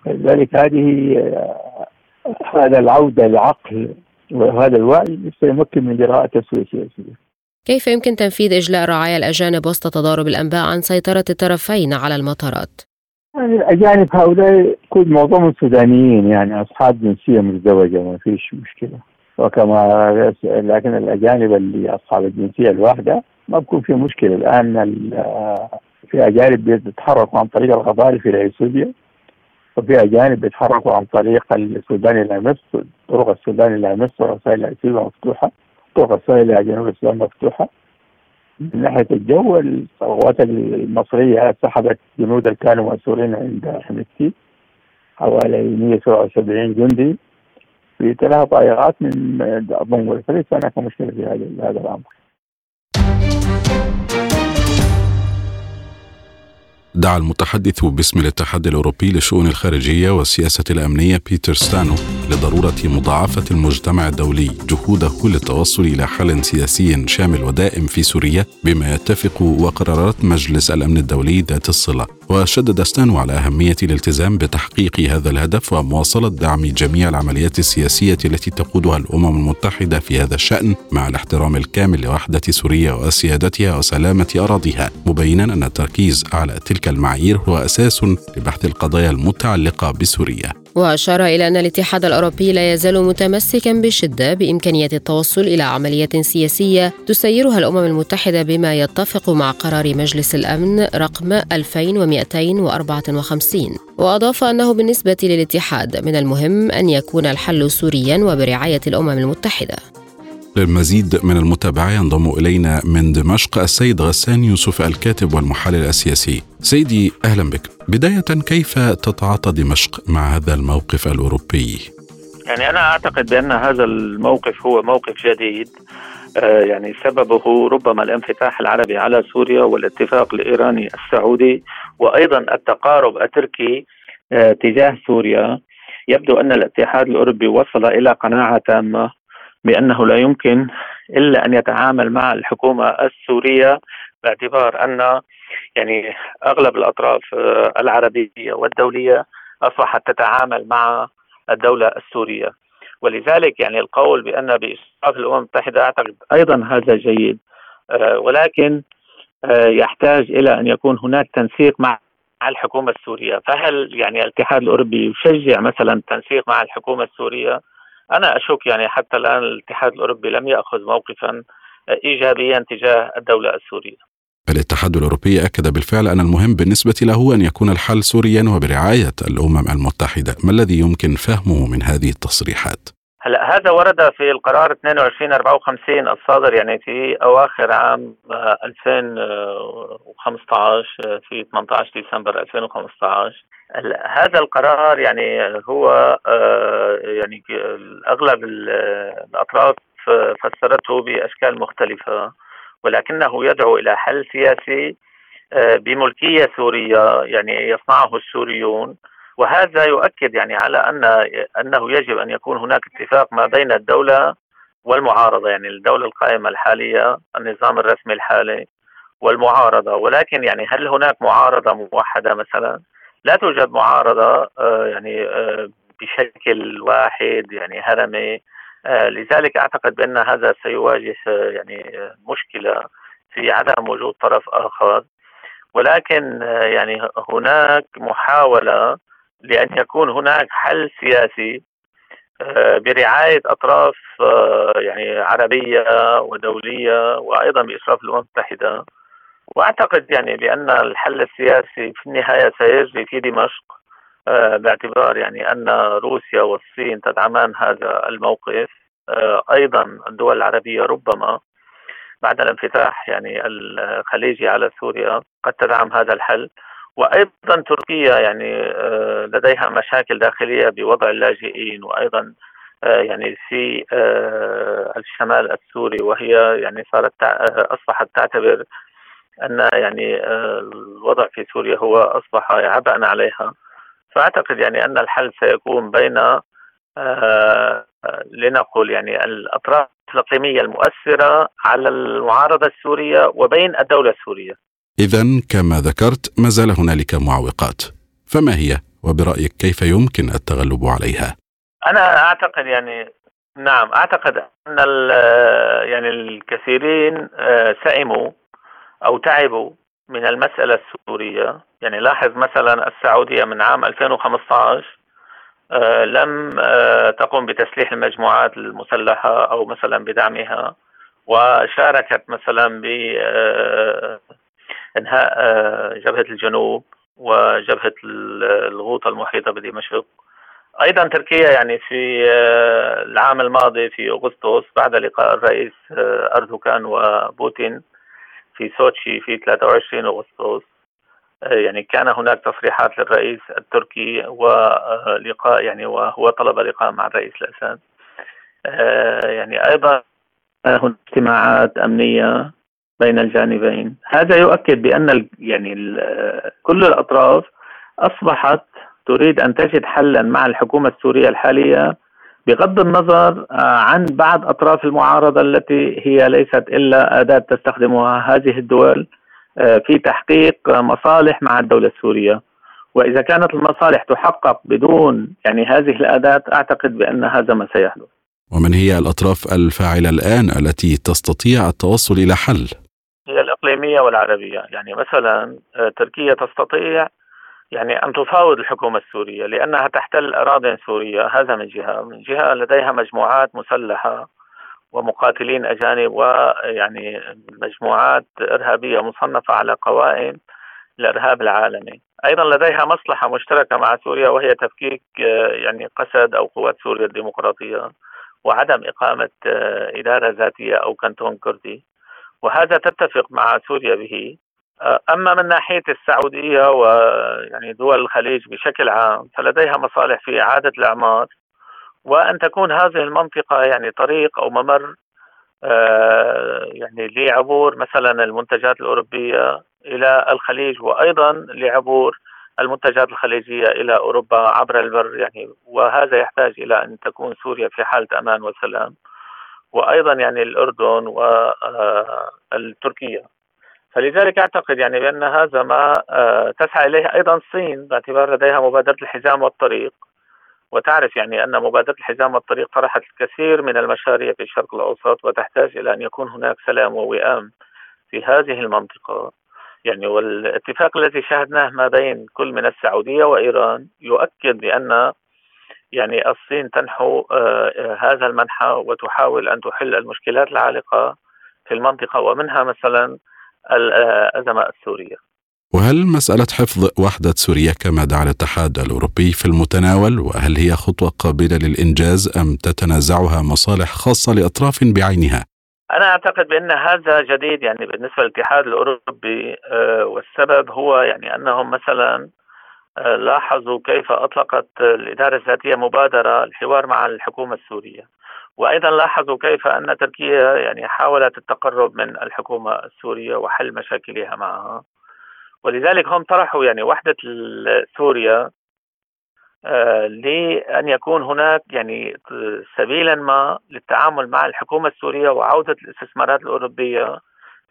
E: ذلك هذه هذا العودة للعقل وهذا الوعي سيمكن من جراءة تسوية سياسية.
A: كيف يمكن تنفيذ إجلاء رعايا الأجانب وسط تضارب الأنباء عن سيطرة الطرفين على المطارات؟
E: يعني الأجانب هؤلاء كل معظمهم سودانيين يعني أصحاب جنسية مزدوجة ما فيش مشكلة. وكما لكن الأجانب اللي أصحاب الجنسية الواحدة ما بكون في مشكلة. الآن في أجانب بيتحركوا عن طريق الغضارف إلى إثيوبيا وفي أجانب بيتحركوا عن طريق السودان إلى مصر طرق السودان إلى مصر وسائل إثيوبيا مفتوحة طرق السائل إلى جنوب السودان مفتوحة. من ناحية الجو القوات المصرية سحبت جنود كانوا مأسورين عند حميدتي حوالي 177 جندي في ثلاث طائرات من ضمن فليس هناك مشكلة في هذا الأمر.
B: دعا المتحدث باسم الاتحاد الأوروبي للشؤون الخارجية والسياسة الأمنية بيتر ستانو لضرورة مضاعفة المجتمع الدولي جهوده للتوصل إلى حل سياسي شامل ودائم في سوريا بما يتفق وقرارات مجلس الأمن الدولي ذات الصلة. وشدد ستانو على أهمية الالتزام بتحقيق هذا الهدف ومواصلة دعم جميع العمليات السياسية التي تقودها الأمم المتحدة في هذا الشأن مع الاحترام الكامل لوحدة سوريا وسيادتها وسلامة أراضيها مبينا أن التركيز على تلك المعايير هو أساس لبحث القضايا المتعلقة بسوريا.
A: وأشار إلى أن الاتحاد الأوروبي لا يزال متمسكا بشدة بإمكانية التوصل إلى عملية سياسية تسيرها الأمم المتحدة بما يتفق مع قرار مجلس الأمن رقم 2254 وأضاف أنه بالنسبة للاتحاد من المهم أن يكون الحل سوريا وبرعاية الأمم المتحدة.
B: للمزيد من المتابعة ينضم إلينا من دمشق السيد غسان يوسف الكاتب والمحلل السياسي. سيدي أهلا بك. بداية كيف تتعاطى دمشق مع هذا الموقف الأوروبي؟
F: يعني أنا أعتقد بأن هذا الموقف هو موقف جديد آه، يعني سببه ربما الانفتاح العربي على سوريا والاتفاق الإيراني السعودي وأيضا التقارب التركي آه، تجاه سوريا. يبدو أن الاتحاد الأوروبي وصل إلى قناعة تامة. بأنه لا يمكن إلا أن يتعامل مع الحكومة السورية باعتبار أن يعني أغلب الأطراف العربية والدولية أصبحت تتعامل مع الدولة السورية. ولذلك يعني القول بأن بإشراف الأمم المتحدة أعتقد أيضا هذا جيد ولكن يحتاج إلى أن يكون هناك تنسيق مع الحكومة السورية. فهل يعني الاتحاد الأوروبي يشجع مثلا التنسيق مع الحكومة السورية؟ أنا أشك يعني حتى الآن الاتحاد الأوروبي لم يأخذ موقفا إيجابيا تجاه الدولة السورية
B: الاتحاد الأوروبي أكد بالفعل أن المهم بالنسبة له أن يكون الحل سوريا وبرعاية الأمم المتحدة ما الذي يمكن فهمه من هذه التصريحات؟
F: هلا هذا ورد في القرار 2254 الصادر يعني في أواخر عام 2015 في 18 ديسمبر 2015 هذا القرار يعني هو آه، يعني اغلب الأطراف فسرته بأشكال مختلفة ولكنه يدعو إلى حل سياسي آه، بملكية سورية يعني يصنعه السوريون. وهذا يؤكد يعني على ان أنه يجب أن يكون هناك اتفاق ما بين الدولة والمعارضة يعني الدولة القائمة الحالية النظام الرسمي الحالي والمعارضة. ولكن يعني هل هناك معارضة موحدة مثلا؟ لا توجد معارضة آه، يعني آه، بشكل واحد يعني هرمي. آه، لذلك أعتقد بأن هذا سيواجه يعني مشكلة في عدم وجود طرف آخر. ولكن يعني هناك محاولة لأن يكون هناك حل سياسي آه، برعاية أطراف آه، يعني عربية ودولية وأيضا بإشراف الأمم المتحدة وأعتقد يعني بأن الحل السياسي في النهاية سيجري في دمشق آه، باعتبار يعني أن روسيا والصين تدعمان هذا الموقف. أيضا الدول العربية ربما بعد الانفتاح يعني الخليجي على سوريا قد تدعم هذا الحل. وأيضا تركيا يعني آه، لديها مشاكل داخلية بوضع اللاجئين وأيضا آه، يعني في آه، الشمال السوري وهي يعني صارت أصبحت تعتبر أن يعني الوضع في سوريا هو أصبح عبئا عليها. فأعتقد يعني أن الحل سيكون بين لنقل يعني الأطراف الإقليمية المؤثرة على المعارضة السورية وبين الدولة السورية.
B: إذا كما ذكرت ما زال هنالك معوقات. فما هي؟ وبرأيك كيف يمكن التغلب عليها؟
F: أنا أعتقد يعني نعم أعتقد أن يعني الكثيرين آه، سئموا أو تعبوا من المسألة السورية. يعني لاحظ مثلا السعودية من عام 2015 آه، لم آه، تقم بتسليح المجموعات المسلحة أو مثلا بدعمها وشاركت مثلا ب انهاء آه، جبهة الجنوب وجبهة الغوطة المحيطة بدمشق. أيضا تركيا يعني في آه، العام الماضي في أغسطس بعد لقاء الرئيس آه، أردوغان وبوتين في سوتشي في 23 أغسطس. يعني كان هناك تصريحات للرئيس التركي ولقاء يعني وهو طلب لقاء مع الرئيس الأسد. يعني أيضا هناك اجتماعات أمنية بين الجانبين. هذا يؤكد بأن يعني كل الأطراف أصبحت تريد أن تجد حلا مع الحكومة السورية الحالية بغض النظر آه، عن بعض أطراف المعارضة التي هي ليست إلا أداة تستخدمها. هذه الدول آه، في تحقيق مصالح مع الدولة السورية. وإذا كانت المصالح تحقق بدون يعني هذه الأداة أعتقد بأن هذا ما سيحدث.
B: ومن هي الأطراف الفاعلة الآن التي تستطيع التوصل إلى حل؟
F: الإقليمية والعربية. يعني مثلا آه، تركيا تستطيع يعني أن تفاوض الحكومة السورية لأنها تحتل أراضي سورية. هذا من جهة. من جهة لديها مجموعات مسلحة ومقاتلين أجانب ويعني مجموعات إرهابية مصنفة على قوائم الإرهاب العالمي. أيضا لديها مصلحة مشتركة مع سوريا وهي تفكيك آه، يعني قسد أو قوات سوريا الديمقراطية وعدم إقامة آه، إدارة ذاتية أو كنتون كردي. وهذا تتفق مع سوريا به. أما من ناحية السعودية ويعني دول الخليج بشكل عام فلديها مصالح في إعادة الأعمار. وأن تكون هذه المنطقة يعني طريق أو ممر يعني لعبور مثلا المنتجات الأوروبية إلى الخليج وأيضا لعبور المنتجات الخليجية إلى أوروبا عبر البر يعني. وهذا يحتاج إلى أن تكون سوريا في حالة أمان وسلام. وأيضا يعني الأردن والتركيا فلذلك أعتقد يعني بأن هذا ما آه، تسعى إليه أيضا الصين باعتبار لديها مبادرة الحزام والطريق. وتعرف يعني أن مبادرة الحزام والطريق طرحت الكثير من المشاريع في الشرق الأوسط وتحتاج إلى أن يكون هناك سلام ووئام في هذه المنطقة. يعني والاتفاق الذي شاهدناه ما بين كل من السعودية وإيران يؤكد بأن يعني الصين تنحو آه، هذا المنحى وتحاول أن تحل المشكلات العالقة في المنطقة ومنها مثلا الأزمة السورية
B: وهل مسألة حفظ وحدة سوريا كما دعا الاتحاد الأوروبي في المتناول وهل هي خطوة قابلة للإنجاز أم تتنازعها مصالح خاصة لأطراف بعينها؟
F: أنا أعتقد بأن هذا جديد يعني بالنسبة للاتحاد الأوروبي آه، والسبب هو يعني أنهم مثلا آه، لاحظوا كيف أطلقت الإدارة الذاتية مبادرة الحوار مع الحكومة السورية. وأيضا لاحظوا كيف أن تركيا يعني حاولت التقرب من الحكومة السورية وحل مشاكلها معها. ولذلك هم طرحوا يعني وحدة سوريا آه، لأن يكون هناك يعني سبيلا ما للتعامل مع الحكومة السورية وعودة الاستثمارات الأوروبية.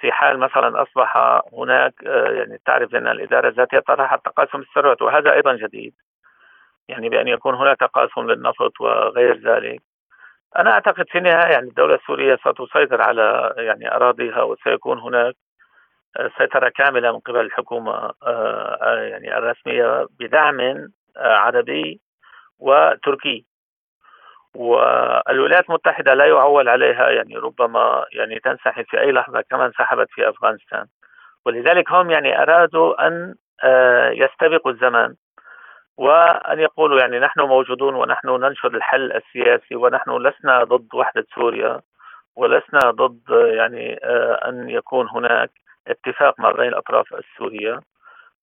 F: في حال مثلا أصبح هناك آه، يعني تعرف أن الإدارة الذاتية طرحت تقاسم الثروات وهذا أيضا جديد. يعني بأن يكون هناك تقاسم للنفط وغير ذلك. أنا أعتقد في النهاية يعني الدولة السورية ستسيطر على يعني أراضيها وسيكون هناك سيطرة كاملة من قبل الحكومة يعني الرسمية بدعم عربي وتركي. والولايات المتحدة لا يعول عليها يعني ربما يعني تنسحب في أي لحظة كما انسحبت في أفغانستان. ولذلك هم يعني أرادوا أن يستبقوا الزمن وأن يقولوا يعني نحن موجودون ونحن ننشر الحل السياسي ونحن لسنا ضد وحدة سوريا ولسنا ضد يعني أن يكون هناك اتفاق ما بين الأطراف السورية.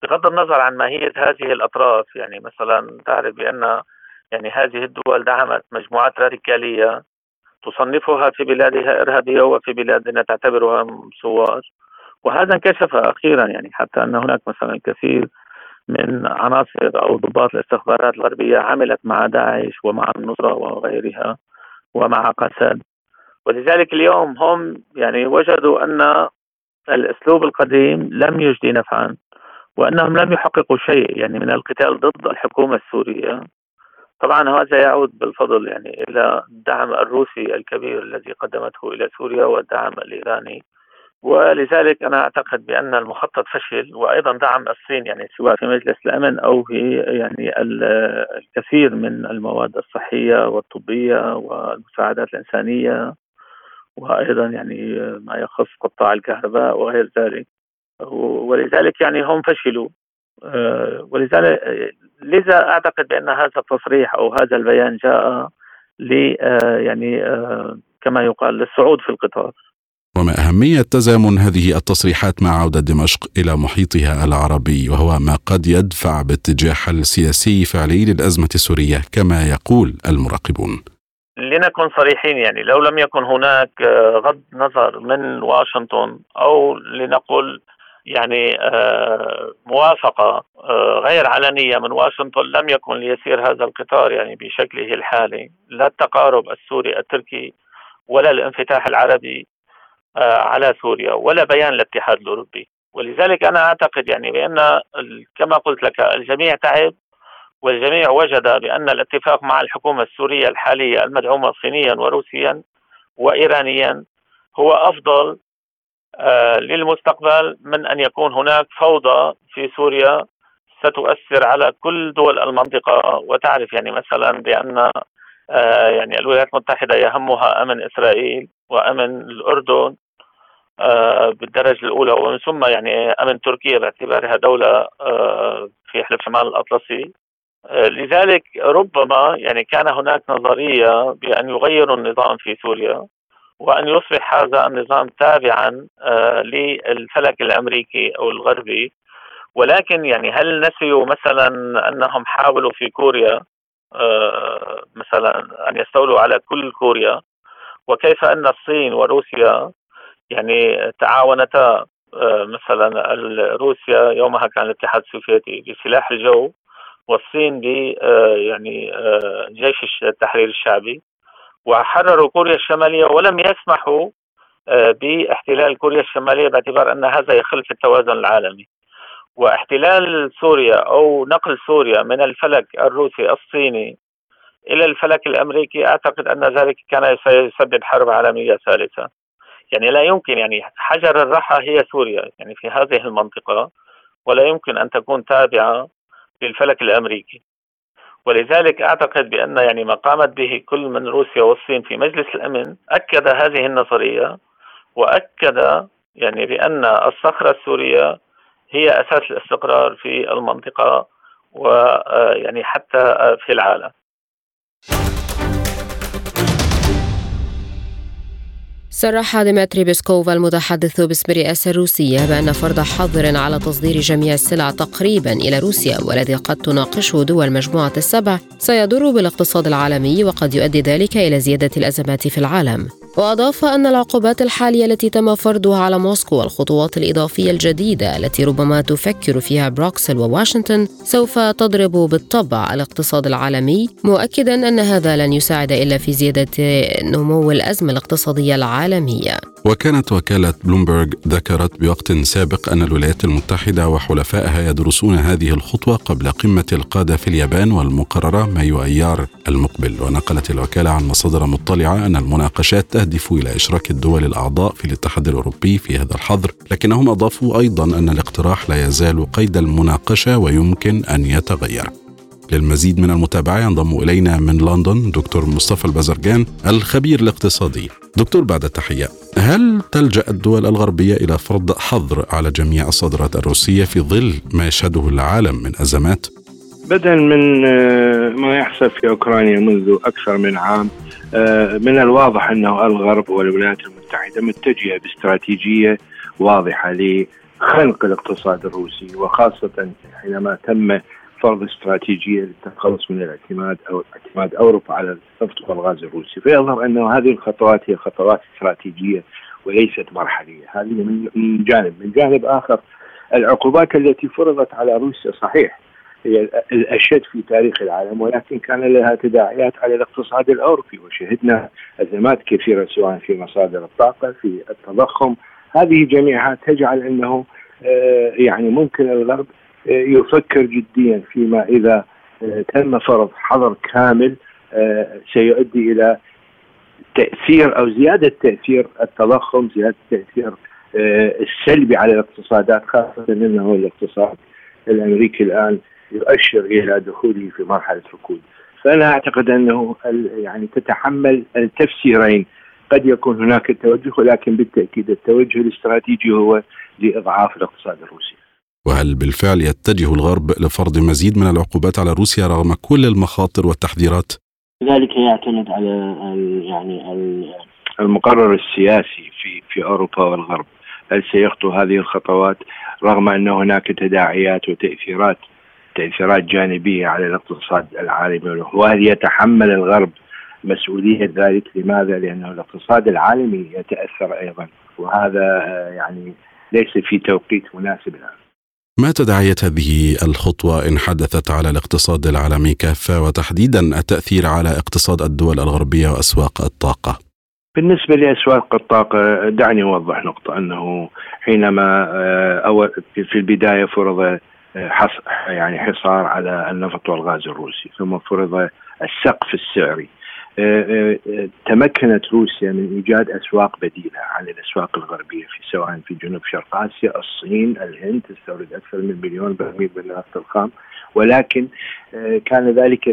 F: بغض النظر عن ماهية هذه الأطراف يعني مثلا تعرف بأن يعني هذه الدول دعمت مجموعات راديكالية تصنفها في بلادها إرهابية وفي بلادنا تعتبرها ثوار وهذا انكشف أخيرا يعني حتى أن هناك مثلا الكثير من عناصر أو ضباط الاستخبارات الغربية عملت مع داعش ومع النصرة وغيرها ومع قسد ولذلك اليوم هم يعني وجدوا أن الأسلوب القديم لم يجدي نفعا وأنهم لم يحققوا شيء يعني من القتال ضد الحكومة السورية. طبعا هذا يعود بالفضل يعني إلى الدعم الروسي الكبير الذي قدمته إلى سوريا والدعم الإيراني. ولذلك أنا أعتقد بأن المخطط فشل وأيضا دعم الصين يعني سواء في مجلس الأمن أو في يعني الكثير من المواد الصحية والطبية والمساعدات الإنسانية وأيضا يعني ما يخص قطاع الكهرباء وغير ذلك. ولذلك يعني هم فشلوا. آه، ولذلك لذا أعتقد بأن هذا التصريح أو هذا البيان جاء ل آه، يعني آه، كما يقال للصعود في القطار.
B: وما أهمية تزامن هذه التصريحات مع عودة دمشق إلى محيطها العربي وهو ما قد يدفع باتجاه حل سياسي فعلي للأزمة السورية كما يقول المراقبون.
F: لنكن صريحين يعني لو لم يكن هناك آه، غض نظر من واشنطن أو لنقل يعني آه، موافقة آه، غير علنية من واشنطن لم يكن ليسير هذا القطار يعني بشكله الحالي لا التقارب السوري التركي ولا الانفتاح العربي على سوريا ولا بيان الاتحاد الأوروبي. ولذلك أنا أعتقد يعني بأن كما قلت لك الجميع تعب والجميع وجد بأن الاتفاق مع الحكومة السورية الحالية المدعومة صينيا وروسيا وإيرانيا هو أفضل آه، للمستقبل من أن يكون هناك فوضى في سوريا ستؤثر على كل دول المنطقة. وتعرف يعني مثلا بأن آه، يعني الولايات المتحدة يهمها أمن إسرائيل وأمن الأردن آه، بالدرجة الأولى ومن ثم يعني أمن تركيا باعتبارها دولة في حلف شمال الأطلسي. لذلك ربما يعني كان هناك نظرية بأن يغيروا النظام في سوريا. وأن يصبح هذا النظام تابعا آه، للفلك الأمريكي أو الغربي. ولكن يعني هل نسيوا مثلا أنهم حاولوا في كوريا آه، مثلا أن يستولوا على كل كوريا؟ وكيف أن الصين وروسيا يعني تعاونتا آه، مثلا روسيا يومها كان الاتحاد السوفيتي بسلاح الجو والصين ب يعني جيش التحرير الشعبي. وحرروا كوريا الشمالية ولم يسمحوا آه، باحتلال كوريا الشمالية باعتبار أن هذا يخل في التوازن العالمي واحتلال سوريا أو نقل سوريا من الفلك الروسي الصيني إلى الفلك الأمريكي أعتقد أن ذلك كان سيسبب حرب عالمية ثالثة. يعني لا يمكن يعني حجر الرحى هي سوريا يعني في هذه المنطقة ولا يمكن أن تكون تابعة للفلك الأمريكي. ولذلك أعتقد بأن يعني ما قامت به كل من روسيا والصين في مجلس الأمن أكد هذه النظرية وأكد يعني بأن الصخرة السورية هي أساس الاستقرار في المنطقة ويعني حتى في العالم.
A: صرح ديمتري بيسكوف المتحدث باسم الرئاسة الروسية بأن فرض حظر على تصدير جميع السلع تقريبا إلى روسيا والذي قد تناقشه دول مجموعة السبع سيضر بالاقتصاد العالمي وقد يؤدي ذلك إلى زيادة الأزمات في العالم. وأضاف أن العقوبات الحالية التي تم فرضها على موسكو والخطوات الإضافية الجديدة التي ربما تفكر فيها بروكسل وواشنطن سوف تضرب بالطبع الاقتصاد العالمي مؤكدا أن هذا لن يساعد إلا في زيادة نمو الأزمة الاقتصادية العالمية.
B: وكانت وكالة بلومبرغ ذكرت بوقت سابق أن الولايات المتحدة وحلفائها يدرسون هذه الخطوة قبل قمة القادة في اليابان والمقررة مايو أيار المقبل. ونقلت الوكالة عن مصادر مطلعة أن المناقشات تهدف إلى إشراك الدول الأعضاء في الاتحاد الأوروبي في هذا الحظر. لكنهم أضافوا أيضا أن الاقتراح لا يزال قيد المناقشة ويمكن أن يتغير. للمزيد من المتابعة ينضم إلينا من لندن دكتور مصطفى البزرجان الخبير الاقتصادي. دكتور بعد التحية هل تلجأ الدول الغربية إلى فرض حظر على جميع الصادرات الروسية في ظل ما يشهده العالم من أزمات؟
G: بدلا من آه، ما يحصل في أوكرانيا منذ أكثر من عام آه، من الواضح أنه الغرب والولايات المتحدة متجهة باستراتيجية واضحة لخنق الاقتصاد الروسي وخاصة حينما تم فرض استراتيجية للتخلص من الاعتماد أو اعتماد أوروبا على النفط والغاز الروسي، فيظهر أنه هذه الخطوات هي خطوات استراتيجية وليست مرحلية، هذه من جانب، من جانب آخر العقوبات التي فرضت على روسيا صحيح. هي الأشد في تاريخ العالم ولكن كان لها تداعيات على الاقتصاد الأوروبي وشهدنا أزمات كثيرة سواء في مصادر الطاقة في التضخم. هذه جميعها تجعل أنه آه، يعني ممكن الغرب يفكر جديا فيما إذا آه، تم فرض حظر كامل آه، سيؤدي إلى تأثير أو زيادة تأثير التضخم، زيادة التاثير آه، السلبي على الاقتصادات خاصة إنه الاقتصاد الأمريكي الآن يؤشر إلى دخوله في مرحلة ركود. فأنا أعتقد أنه يعني تتحمل التفسيرين قد يكون هناك توجه ولكن بالتأكيد التوجه الاستراتيجي هو لإضعاف الاقتصاد الروسي.
B: وهل بالفعل يتجه الغرب لفرض مزيد من العقوبات على روسيا رغم كل المخاطر والتحذيرات؟
G: ذلك يعتمد على يعني المقرر السياسي في في أوروبا والغرب هل سيخطو هذه الخطوات رغم أن هناك تداعيات وتأثيرات تاثيرات جانبية على الاقتصاد العالمي وهل يتحمل الغرب مسؤولية ذلك لماذا؟ لأنه الاقتصاد العالمي يتأثر أيضا وهذا يعني ليس في توقيت مناسب الآن.
B: ما تداعيات هذه الخطوة إن حدثت على الاقتصاد العالمي كافة وتحديدا التأثير على اقتصاد الدول الغربية وأسواق الطاقة؟
G: بالنسبة لأسواق الطاقة دعني أوضح نقطة أنه حينما آه، في البداية فرض آه، يعني حصار على النفط والغاز الروسي ثم فرض السقف السعري. آه، آه، تمكنت روسيا من إيجاد أسواق بديلة عن الأسواق الغربية في سواء في جنوب شرق آسيا، الصين، الهند تستورد أكثر من مليون برميل من النفط الخام. ولكن آه، كان ذلك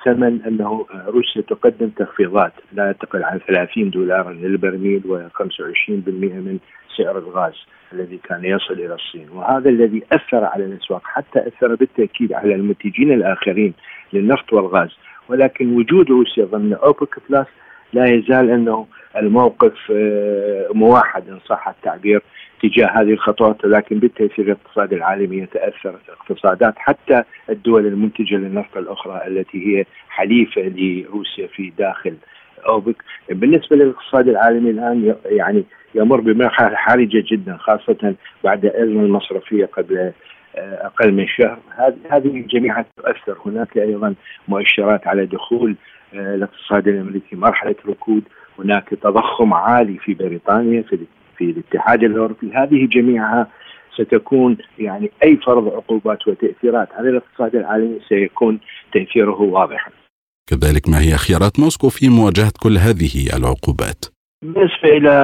G: بثمن أنه روسيا تقدم تخفيضات لا تقل عن 30 دولارا للبرميل و25% من سعر الغاز الذي كان يصل إلى الصين. وهذا الذي أثر على الأسواق حتى أثر بالتأكيد على المنتجين الآخرين للنفط والغاز. ولكن وجود روسيا ضمن أوبك بلس لا يزال أنه الموقف آه، موحد إن صح التعبير تجاه هذه الخطوات ولكن بالتأثير الاقتصادي العالمي يتاثر الاقتصادات حتى الدول المنتجة للنفط الأخرى التي هي حليفة لروسيا في داخل أوبك. بالنسبة للاقتصاد العالمي الآن يعني يمر بمرحله حرجة جدا خاصة بعد ازمه المصرفية قبل آه، أقل من شهر. هذه جميعها تؤثر. هناك أيضا مؤشرات على دخول آه، الاقتصاد الأمريكي مرحلة ركود. هناك تضخم عالي في بريطانيا في في الاتحاد الأوروبي. هذه جميعها ستكون يعني أي فرض عقوبات وتأثيرات على الاقتصاد العالمي سيكون تأثيره واضحا.
B: كذلك ما هي خيارات موسكو في مواجهة كل هذه العقوبات؟
G: بالنسبة إلى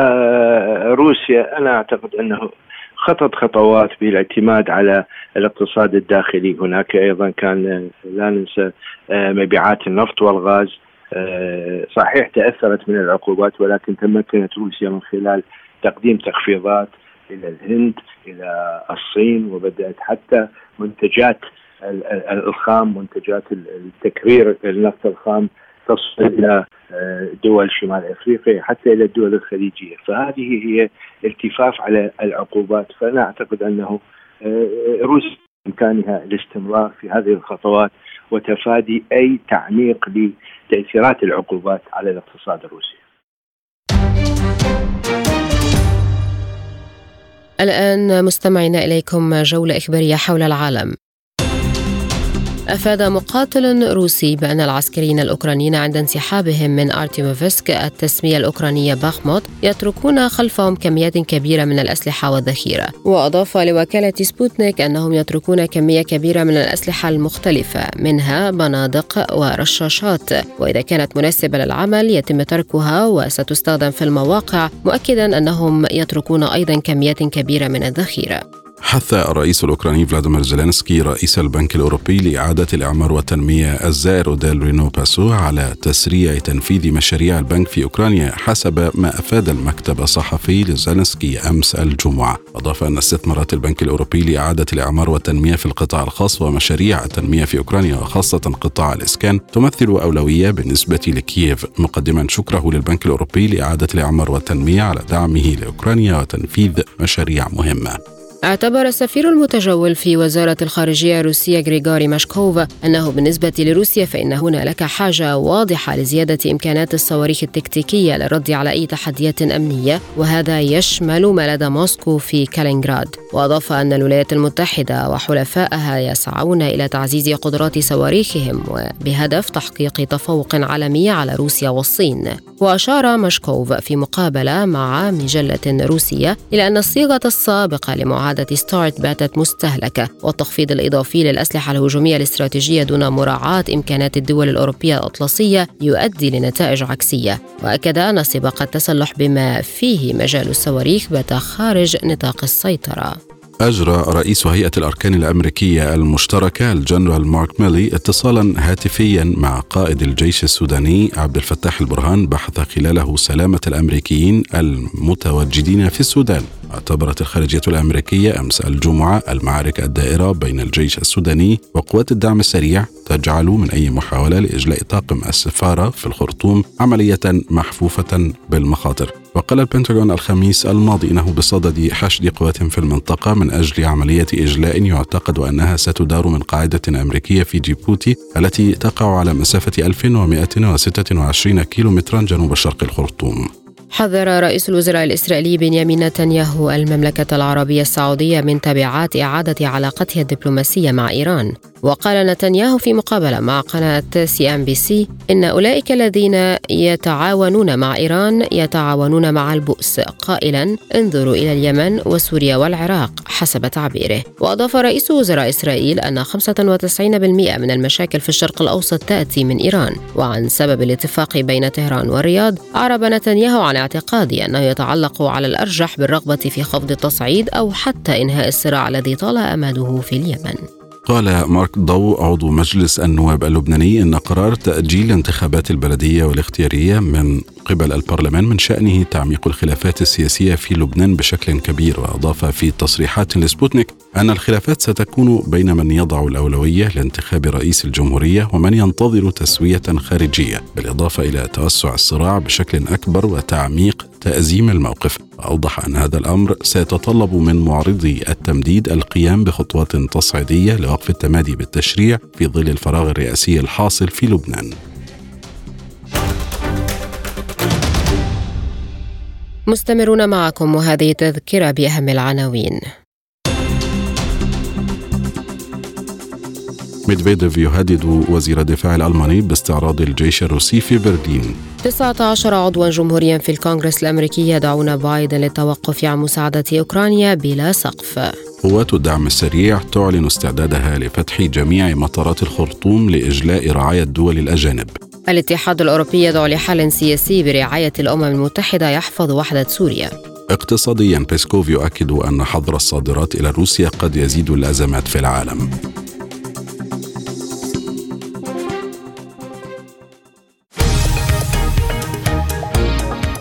G: روسيا أنا أعتقد أنه خطت خطوات بالاعتماد على الاقتصاد الداخلي. هناك أيضا كان لا ننسى آه، مبيعات النفط والغاز. آه، صحيح تأثرت من العقوبات ولكن تمكنت روسيا من خلال تقديم تخفيضات إلى الهند إلى الصين وبدأت حتى منتجات الخام منتجات التكرير النفط الخام تصل إلى آه، دول شمال أفريقيا حتى إلى الدول الخليجية، فهذه هي التفاف على العقوبات، فأنا أعتقد أنه آه، روسيا بإمكانها الاستمرار في هذه الخطوات وتفادي أي تعميق لتأثيرات العقوبات على الاقتصاد الروسي.
A: الآن مستمعين إليكم جولة إخبارية حول العالم. أفاد مقاتل روسي بأن العسكريين الأوكرانيين عند انسحابهم من أرتيموفسك التسمية الأوكرانية باخموت يتركون خلفهم كميات كبيرة من الأسلحة والذخيرة. وأضاف لوكالة سبوتنيك أنهم يتركون كمية كبيرة من الأسلحة المختلفة منها بنادق ورشاشات. وإذا كانت مناسبة للعمل يتم تركها وستستخدم في المواقع مؤكدا أنهم يتركون أيضا كميات كبيرة من الذخيرة.
B: حث الرئيس الأوكراني فلاديمير زيلينسكي رئيس البنك الأوروبي لإعادة الإعمار والتنمية الزائر أوديل رينو باسو على تسريع تنفيذ مشاريع البنك في أوكرانيا حسب ما أفاد المكتب الصحفي لزيلينسكي أمس الجمعة. أضاف أن استثمارات البنك الأوروبي لإعادة الإعمار والتنمية في القطاع الخاص ومشاريع التنمية في أوكرانيا وخاصة قطاع الإسكان تمثل أولوية بالنسبة لكييف. مقدما شكره للبنك الأوروبي لإعادة الإعمار والتنمية على دعمه لأوكرانيا وتنفيذ مشاريع مهمة.
A: اعتبر السفير المتجول في وزارة الخارجية الروسية غريغوري ماشكوف أنه بالنسبة لروسيا فإن هنالك حاجة واضحة لزيادة إمكانات الصواريخ التكتيكية للرد على أي تحديات أمنية وهذا يشمل ما لدى موسكو في كالينغراد. وأضاف أن الولايات المتحدة وحلفائها يسعون إلى تعزيز قدرات صواريخهم وبهدف تحقيق تفوق عالمي على روسيا والصين. وأشار ماشكوف في مقابلة مع مجلة روسية إلى أن الصيغة السابقة لمعاهدة ستارت باتت مستهلكة والتخفيض الإضافي للأسلحة الهجومية الاستراتيجية دون مراعاة إمكانات الدول الأوروبية الأطلسية يؤدي لنتائج عكسية. وأكد أن سباق التسلح بما فيه مجال الصواريخ بات خارج نطاق السيطرة.
B: أجرى رئيس هيئة الأركان الأمريكية المشتركة الجنرال مارك ميلي اتصالا هاتفيا مع قائد الجيش السوداني عبد الفتاح البرهان بحث خلاله سلامة الأمريكيين المتواجدين في السودان. اعتبرت الخارجية الأمريكية أمس الجمعة المعارك الدائرة بين الجيش السوداني وقوات الدعم السريع تجعل من أي محاولة لإجلاء طاقم السفارة في الخرطوم عملية محفوفة بالمخاطر وقال البنتاغون الخميس الماضي إنه بصدد حشد قوات في المنطقة من أجل عملية إجلاء يعتقد أنها ستدار من قاعدة أمريكية في جيبوتي التي تقع على مسافة 1126 كيلومترا جنوب شرق الخرطوم.
A: حذر رئيس الوزراء الإسرائيلي بنيامين نتنياهو المملكة العربية السعودية من تبعات إعادة علاقتها الدبلوماسية مع إيران. وقال نتنياهو في مقابلة مع قناة سي إن بي سي إن أولئك الذين يتعاونون مع إيران يتعاونون مع البؤس. قائلا انظروا إلى اليمن وسوريا والعراق حسب تعبيره. وأضاف رئيس وزراء إسرائيل أن 95% من المشاكل في الشرق الأوسط تأتي من إيران. وعن سبب الاتفاق بين طهران والرياض أعرب نتنياهو عن اعتقاده أنه يتعلق على الأرجح بالرغبة في خفض التصعيد أو حتى إنهاء الصراع الذي طال أمده في اليمن.
B: قال مارك ضو عضو مجلس النواب اللبناني إن قرار تأجيل الانتخابات البلدية والاختيارية من قبل البرلمان من شأنه تعميق الخلافات السياسية في لبنان بشكل كبير وأضاف في تصريحات لسبوتنيك أن الخلافات ستكون بين من يضع الأولوية لانتخاب رئيس الجمهورية ومن ينتظر تسوية خارجية بالإضافة إلى توسع الصراع بشكل أكبر وتعميق تأزيم الموقف. أوضح أن هذا الأمر سيتطلب من معرضي التمديد القيام بخطوات تصعيدية لوقف التمادي بالتشريع في ظل الفراغ الرئاسي الحاصل في لبنان.
A: مستمرون معكم وهذه تذكرة بأهم العناوين.
B: ميدفيديف يهدد وزير الدفاع الألماني باستعراض الجيش الروسي في برلين.
A: 19 عضوا جمهوريا في الكونغرس الأمريكي يدعون بايدن للتوقف عن مساعدة أوكرانيا بلا سقف.
B: قوات الدعم السريع تعلن استعدادها لفتح جميع مطارات الخرطوم لإجلاء رعاية الدول الأجانب.
A: الاتحاد الأوروبي يدعو لحل سياسي برعاية الأمم المتحدة يحفظ وحدة سوريا.
B: اقتصاديا بيسكوف يؤكد أن حظر الصادرات إلى روسيا قد يزيد الأزمات في العالم.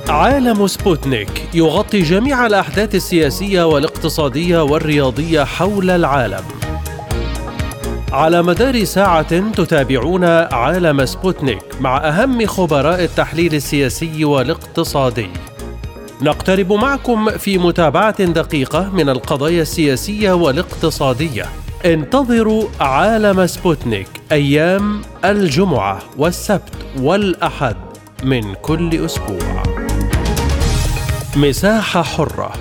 H: عالم سبوتنيك يغطي جميع الأحداث السياسية والاقتصادية والرياضية حول العالم. على مدار ساعة تتابعون عالم سبوتنيك مع أهم خبراء التحليل السياسي والاقتصادي. نقترب معكم في متابعة دقيقة من القضايا السياسية والاقتصادية. انتظروا عالم سبوتنيك أيام الجمعة والسبت والأحد من كل أسبوع. مساحة حرة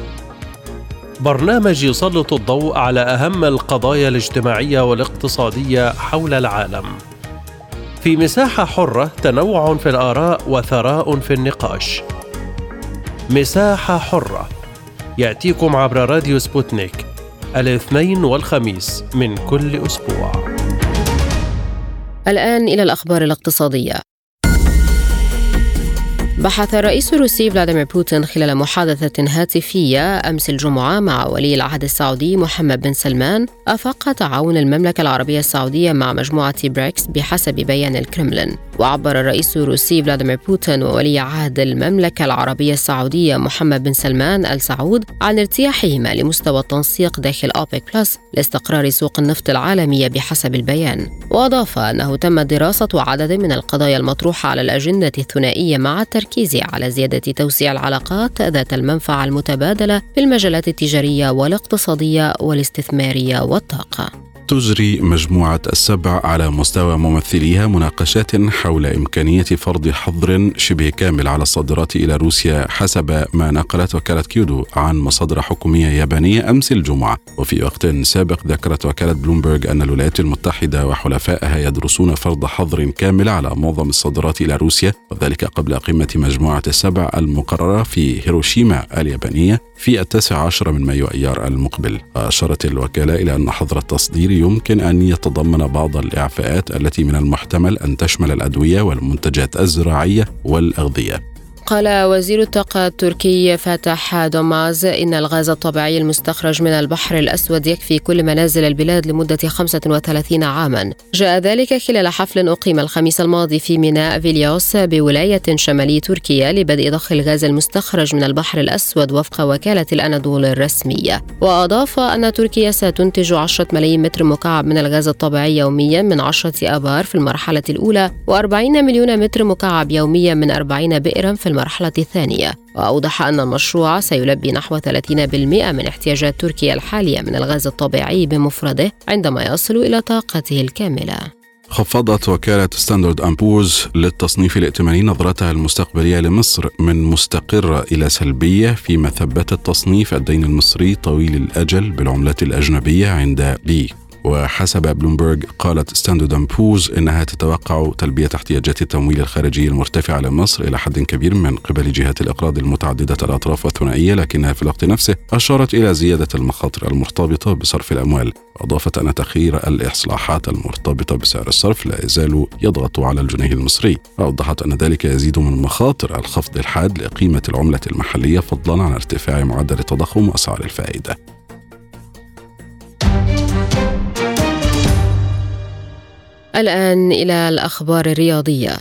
H: برنامج يسلط الضوء على أهم القضايا الاجتماعية والاقتصادية حول العالم. في مساحة حرة تنوع في الآراء وثراء في النقاش. مساحة حرة. يأتيكم عبر راديو سبوتنيك الاثنين والخميس من كل أسبوع.
A: الآن إلى الأخبار الاقتصادية. بحث الرئيس الروسي فلاديمير بوتين خلال محادثة هاتفية أمس الجمعة مع ولي العهد السعودي محمد بن سلمان آفاق تعاون المملكة العربية السعودية مع مجموعة بريكس بحسب بيان الكرملين. وعبر الرئيس الروسي فلاديمير بوتين وولي عهد المملكة العربية السعودية محمد بن سلمان آل سعود عن ارتياحهما لمستوى التنسيق داخل أوبك بلس لاستقرار سوق النفط العالمية بحسب البيان. وأضاف أنه تم دراسة عدد من القضايا المطروحة على الأجندة الثنائية مع التركيز على زيادة توسيع العلاقات ذات المنفعة المتبادلة في المجالات التجارية والاقتصادية والاستثمارية والطاقة.
B: تجري مجموعة السبع على مستوى ممثليها مناقشات حول إمكانية فرض حظر شبه كامل على الصادرات إلى روسيا حسب ما نقلت وكالة كيودو عن مصادر حكومية يابانية أمس الجمعة. وفي وقت سابق ذكرت وكالة بلومبرغ أن الولايات المتحدة وحلفائها يدرسون فرض حظر كامل على معظم الصادرات إلى روسيا وذلك قبل قمة مجموعة السبع المقررة في هيروشيما اليابانية. في التاسع عشر من مايو أيار المقبل. أشارت الوكالة إلى أن حظر التصدير يمكن أن يتضمن بعض الإعفاءات التي من المحتمل أن تشمل الأدوية والمنتجات الزراعية والأغذية.
A: قال وزير الطاقة التركي فاتح دونماز إن الغاز الطبيعي المستخرج من البحر الأسود يكفي كل منازل البلاد لمدة 35 عاما. جاء ذلك خلال حفل أقيم الخميس الماضي في ميناء فيليوس بولاية شمالي تركيا لبدء ضخ الغاز المستخرج من البحر الأسود وفق وكالة الأناضول الرسمية. وأضاف أن تركيا ستنتج 10 ملايين متر مكعب من الغاز الطبيعي يوميا من 10 آبار في المرحلة الأولى و40 مليون متر مكعب يوميا من 40 بئرا في المرحلة الثانية وأوضح أن المشروع سيلبي نحو 30% من احتياجات تركيا الحالية من الغاز الطبيعي بمفرده عندما يصل إلى طاقته الكاملة.
B: خفضت وكالة ستاندرد آند بورز للتصنيف الائتماني نظرتها المستقبلية لمصر من مستقرة إلى سلبية فيما ثبت تصنيف الدين المصري طويل الأجل بالعملات الأجنبية عند بي وحسب بلومبرج قالت ستاندرد بورز إنها تتوقع تلبية احتياجات التمويل الخارجي المرتفعه لمصر إلى حد كبير من قبل جهات الإقراض المتعددة الأطراف والثنائيه لكنها في الوقت نفسه أشارت إلى زيادة المخاطر المرتبطة بصرف الأموال. أضافت أن تأخير الإصلاحات المرتبطة بسعر الصرف لا يزال يضغط على الجنيه المصري. واوضحت أن ذلك يزيد من مخاطر الخفض الحاد لقيمة العملة المحلية فضلا عن ارتفاع معدل التضخم وأسعار الفائدة.
A: الآن إلى الأخبار الرياضية.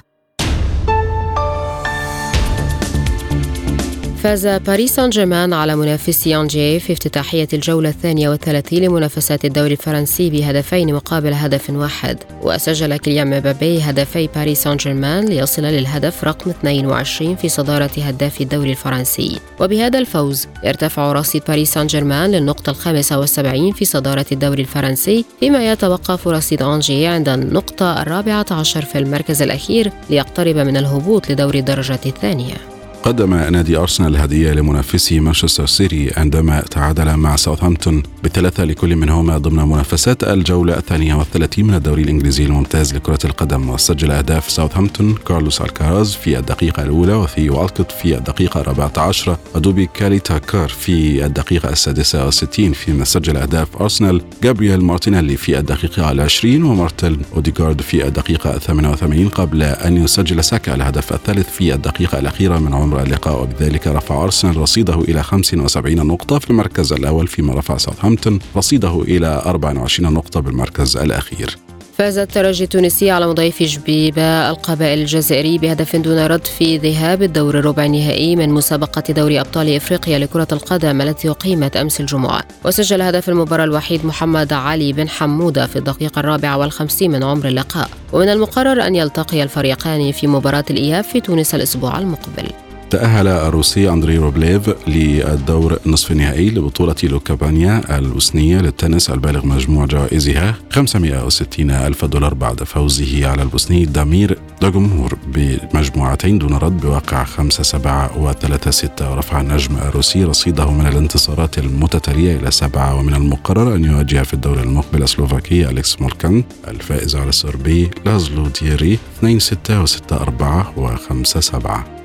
A: فاز باريس سان جيرمان على منافسي أنجي في افتتاحية الجولة الثانية والثلاثين لمنافسات الدوري الفرنسي بهدفين مقابل هدف واحد. وسجل كيليان مبابي هدفي باريس سان جيرمان ليصل للهدف رقم 22 في صدارة هداف الدوري الفرنسي. وبهذا الفوز يرتفع رصيد باريس سان جيرمان للنقطة الخامسة والسبعين في صدارة الدوري الفرنسي فيما يتوقف رصيد أنجي عند النقطة الرابعة عشر في المركز الأخير ليقترب من الهبوط لدوري الدرجة الثانية.
B: قدم نادي أرسنال هدية لمنافسه مانشستر سيتي عندما تعادل مع ساوثهامبتون بثلاثة لكل منهما ضمن منافسات الجولة الثانية والثلاثين من الدوري الإنجليزي الممتاز لكرة القدم وسجل أهداف ساوثهامبتون كارلوس ألكاراز في الدقيقة الأولى وثيو والكوت في الدقيقة الرابعة عشرة ودويي كاليتا كار في الدقيقة السادسة والستين فيما سجل أهداف أرسنال جابرييل مارتينيلي في الدقيقة العشرين ومارتن أوديغارد في الدقيقة الثامنة وثمانين قبل أن يسجل ساكا الهدف الثالث في الدقيقة الأخيرة من عمر اللقاء وبذلك رفع أرسنال رصيده إلى 75 نقطة في المركز الأول فيما رفع ساوثهامبتون رصيده إلى 24 نقطة بالمركز الأخير.
A: فاز الترجي التونسي على مضيف شبيبة القبائل الجزائري بهدف دون رد في ذهاب الدور الربع النهائي من مسابقة دوري أبطال إفريقيا لكرة القدم التي أقيمت أمس الجمعة. وسجل هدف المباراة الوحيد محمد علي بن حمودة في الدقيقة الرابعة والخمسين من عمر اللقاء. ومن المقرر أن يلتقي الفريقان في مباراة الإياب في تونس الأسبوع المقبل.
B: تأهل الروسي أندري روبليف للدور نصف النهائي لبطولة لوكابانيا البوسنية للتنس البالغ مجموع جوائزها 560 ألف دولار بعد فوزه على البوسني دامير دوغمور بمجموعتين دون رد بواقع 5 7 و3 6 ورفع النجم الروسي رصيده من الانتصارات المتتالية إلى سبعة ومن المقرر أن يواجه في الدور المقبل السلوفاكي أليكس موركان الفائز على الصربي لازلو ديري 2 6 و6 4 و5 7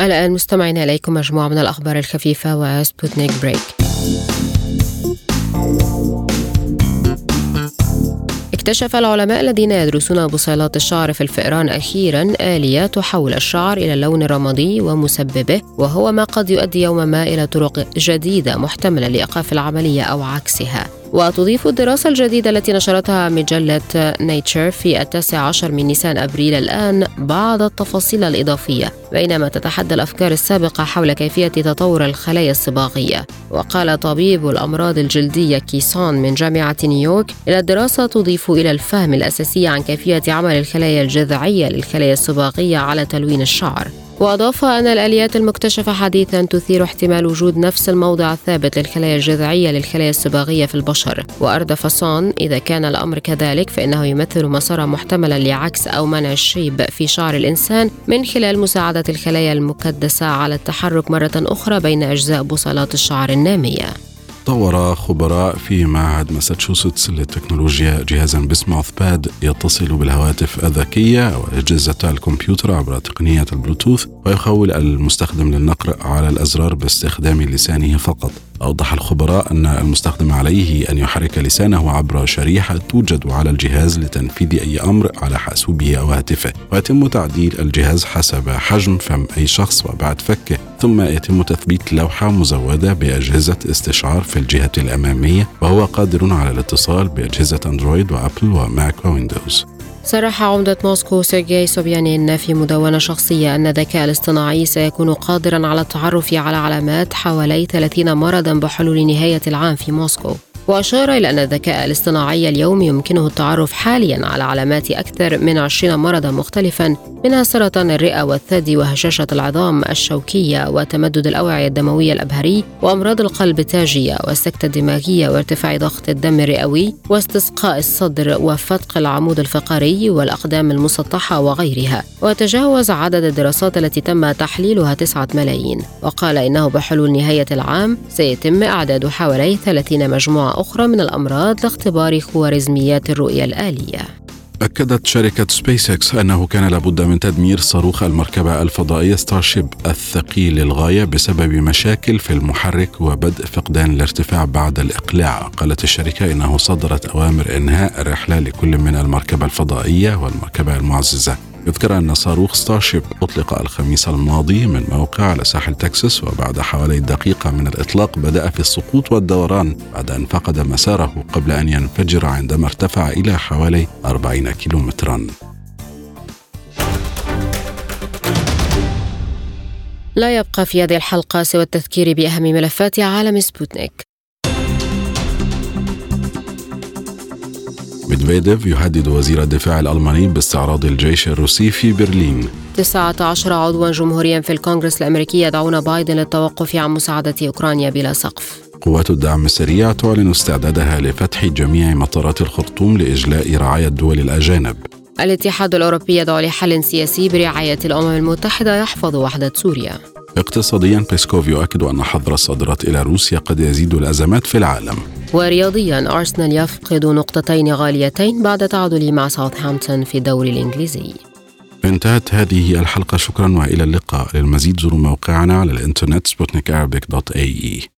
A: الآن مستمعين إليكم مجموعة من الأخبار الخفيفة وسبوتنيك break. اكتشف العلماء الذين يدرسون بصيلات الشعر في الفئران أخيرا آلية تحول الشعر إلى اللون الرمادي ومسببه وهو ما قد يؤدي يوما ما إلى طرق جديدة محتملة لإيقاف العملية أو عكسها. وتضيف الدراسة الجديدة التي نشرتها مجلة نيتشر في التاسع عشر من نيسان أبريل الآن بعض التفاصيل الإضافية بينما تتحدى الأفكار السابقة حول كيفية تطور الخلايا الصباغية. وقال طبيب الأمراض الجلدية كيسون من جامعة نيويورك إن الدراسة تضيف إلى الفهم الأساسي عن كيفية عمل الخلايا الجذعية للخلايا الصباغية على تلوين الشعر. وأضاف أن الآليات المكتشفة حديثا تثير احتمال وجود نفس الموضع الثابت للخلايا الجذعية للخلايا الصباغية في البشر. وأردف صون إذا كان الأمر كذلك فإنه يمثل مسارا محتملا لعكس أو منع الشيب في شعر الإنسان من خلال مساعدة الخلايا المكدسة على التحرك مرة أخرى بين أجزاء بصيلات الشعر النامية.
B: طور خبراء في معهد ماساتشوستس للتكنولوجيا جهازا باسم ماوث باد يتصل بالهواتف الذكية وأجهزة الكمبيوتر عبر تقنية البلوتوث ويخول المستخدم للنقر على الأزرار باستخدام لسانه فقط. أوضح الخبراء أن المستخدم عليه أن يحرك لسانه عبر شريحة توجد على الجهاز لتنفيذ أي أمر على حاسوبه أو هاتفه. ويتم تعديل الجهاز حسب حجم فم أي شخص وبعد فكه ثم يتم تثبيت لوحة مزودة بأجهزة استشعار في الجهة الأمامية وهو قادر على الاتصال بأجهزة أندرويد وأبل وماك وويندوز.
A: صرح عمدة موسكو سيرجي سوبيانين في مدونة شخصية أن الذكاء الاصطناعي سيكون قادرا على التعرف على علامات حوالي 30 مرضا بحلول نهاية العام في موسكو. وأشار إلى أن الذكاء الاصطناعي اليوم يمكنه التعرف حاليا على علامات أكثر من 20 مرضا مختلفا منها سرطان الرئة والثدي وهشاشة العظام الشوكية وتمدد الأوعية الدموية الأبهري وأمراض القلب التاجية والسكتة الدماغية وارتفاع ضغط الدم الرئوي واستسقاء الصدر وفتق العمود الفقري والأقدام المسطحة وغيرها. وتجاوز عدد الدراسات التي تم تحليلها تسعة ملايين. وقال إنه بحلول نهاية العام سيتم إعداد حوالي 30 مجموعة أخرى من الأمراض لاختبار خوارزميات الرؤية الآلية.
B: أكدت شركة سبيس إكس أنه كان لابد من تدمير صاروخ المركبة الفضائية ستارشيب الثقيل للغاية بسبب مشاكل في المحرك وبدء فقدان الارتفاع بعد الإقلاع. قالت الشركة إنه صدرت أوامر إنهاء الرحلة لكل من المركبة الفضائية والمركبة المعززة. يذكر أن صاروخ ستارشيب أطلق الخميس الماضي من موقع على ساحل تكساس وبعد حوالي دقيقة من الإطلاق بدأ في السقوط والدوران بعد أن فقد مساره قبل أن ينفجر عندما ارتفع إلى حوالي 40 كيلومترا.
A: لا يبقى في هذه الحلقة سوى التذكير بأهم ملفات عالم سبوتنيك.
B: ميدفيديف يهدد وزير الدفاع الألماني باستعراض الجيش الروسي في برلين.
A: 19 عضوا جمهوريا في الكونغرس الأمريكي يدعون بايدن للتوقف عن مساعدة أوكرانيا بلا سقف.
B: قوات الدعم السريع تعلن استعدادها لفتح جميع مطارات الخرطوم لإجلاء رعايا الدول الأجانب.
A: الاتحاد الأوروبي يدعو لحل سياسي برعاية الأمم المتحدة يحفظ وحدة سوريا.
B: اقتصاديا بيسكوف يؤكد أن حظر الصادرات إلى روسيا قد يزيد الأزمات في العالم.
A: ورياضيا أرسنال يفقد نقطتين غاليتين بعد تعادل مع ساوثهامبتون في الدوري الإنجليزي.
B: انتهت هذه الحلقة شكرا وإلى اللقاء. للمزيد زوروا موقعنا على الإنترنت سبوتنيك dot ae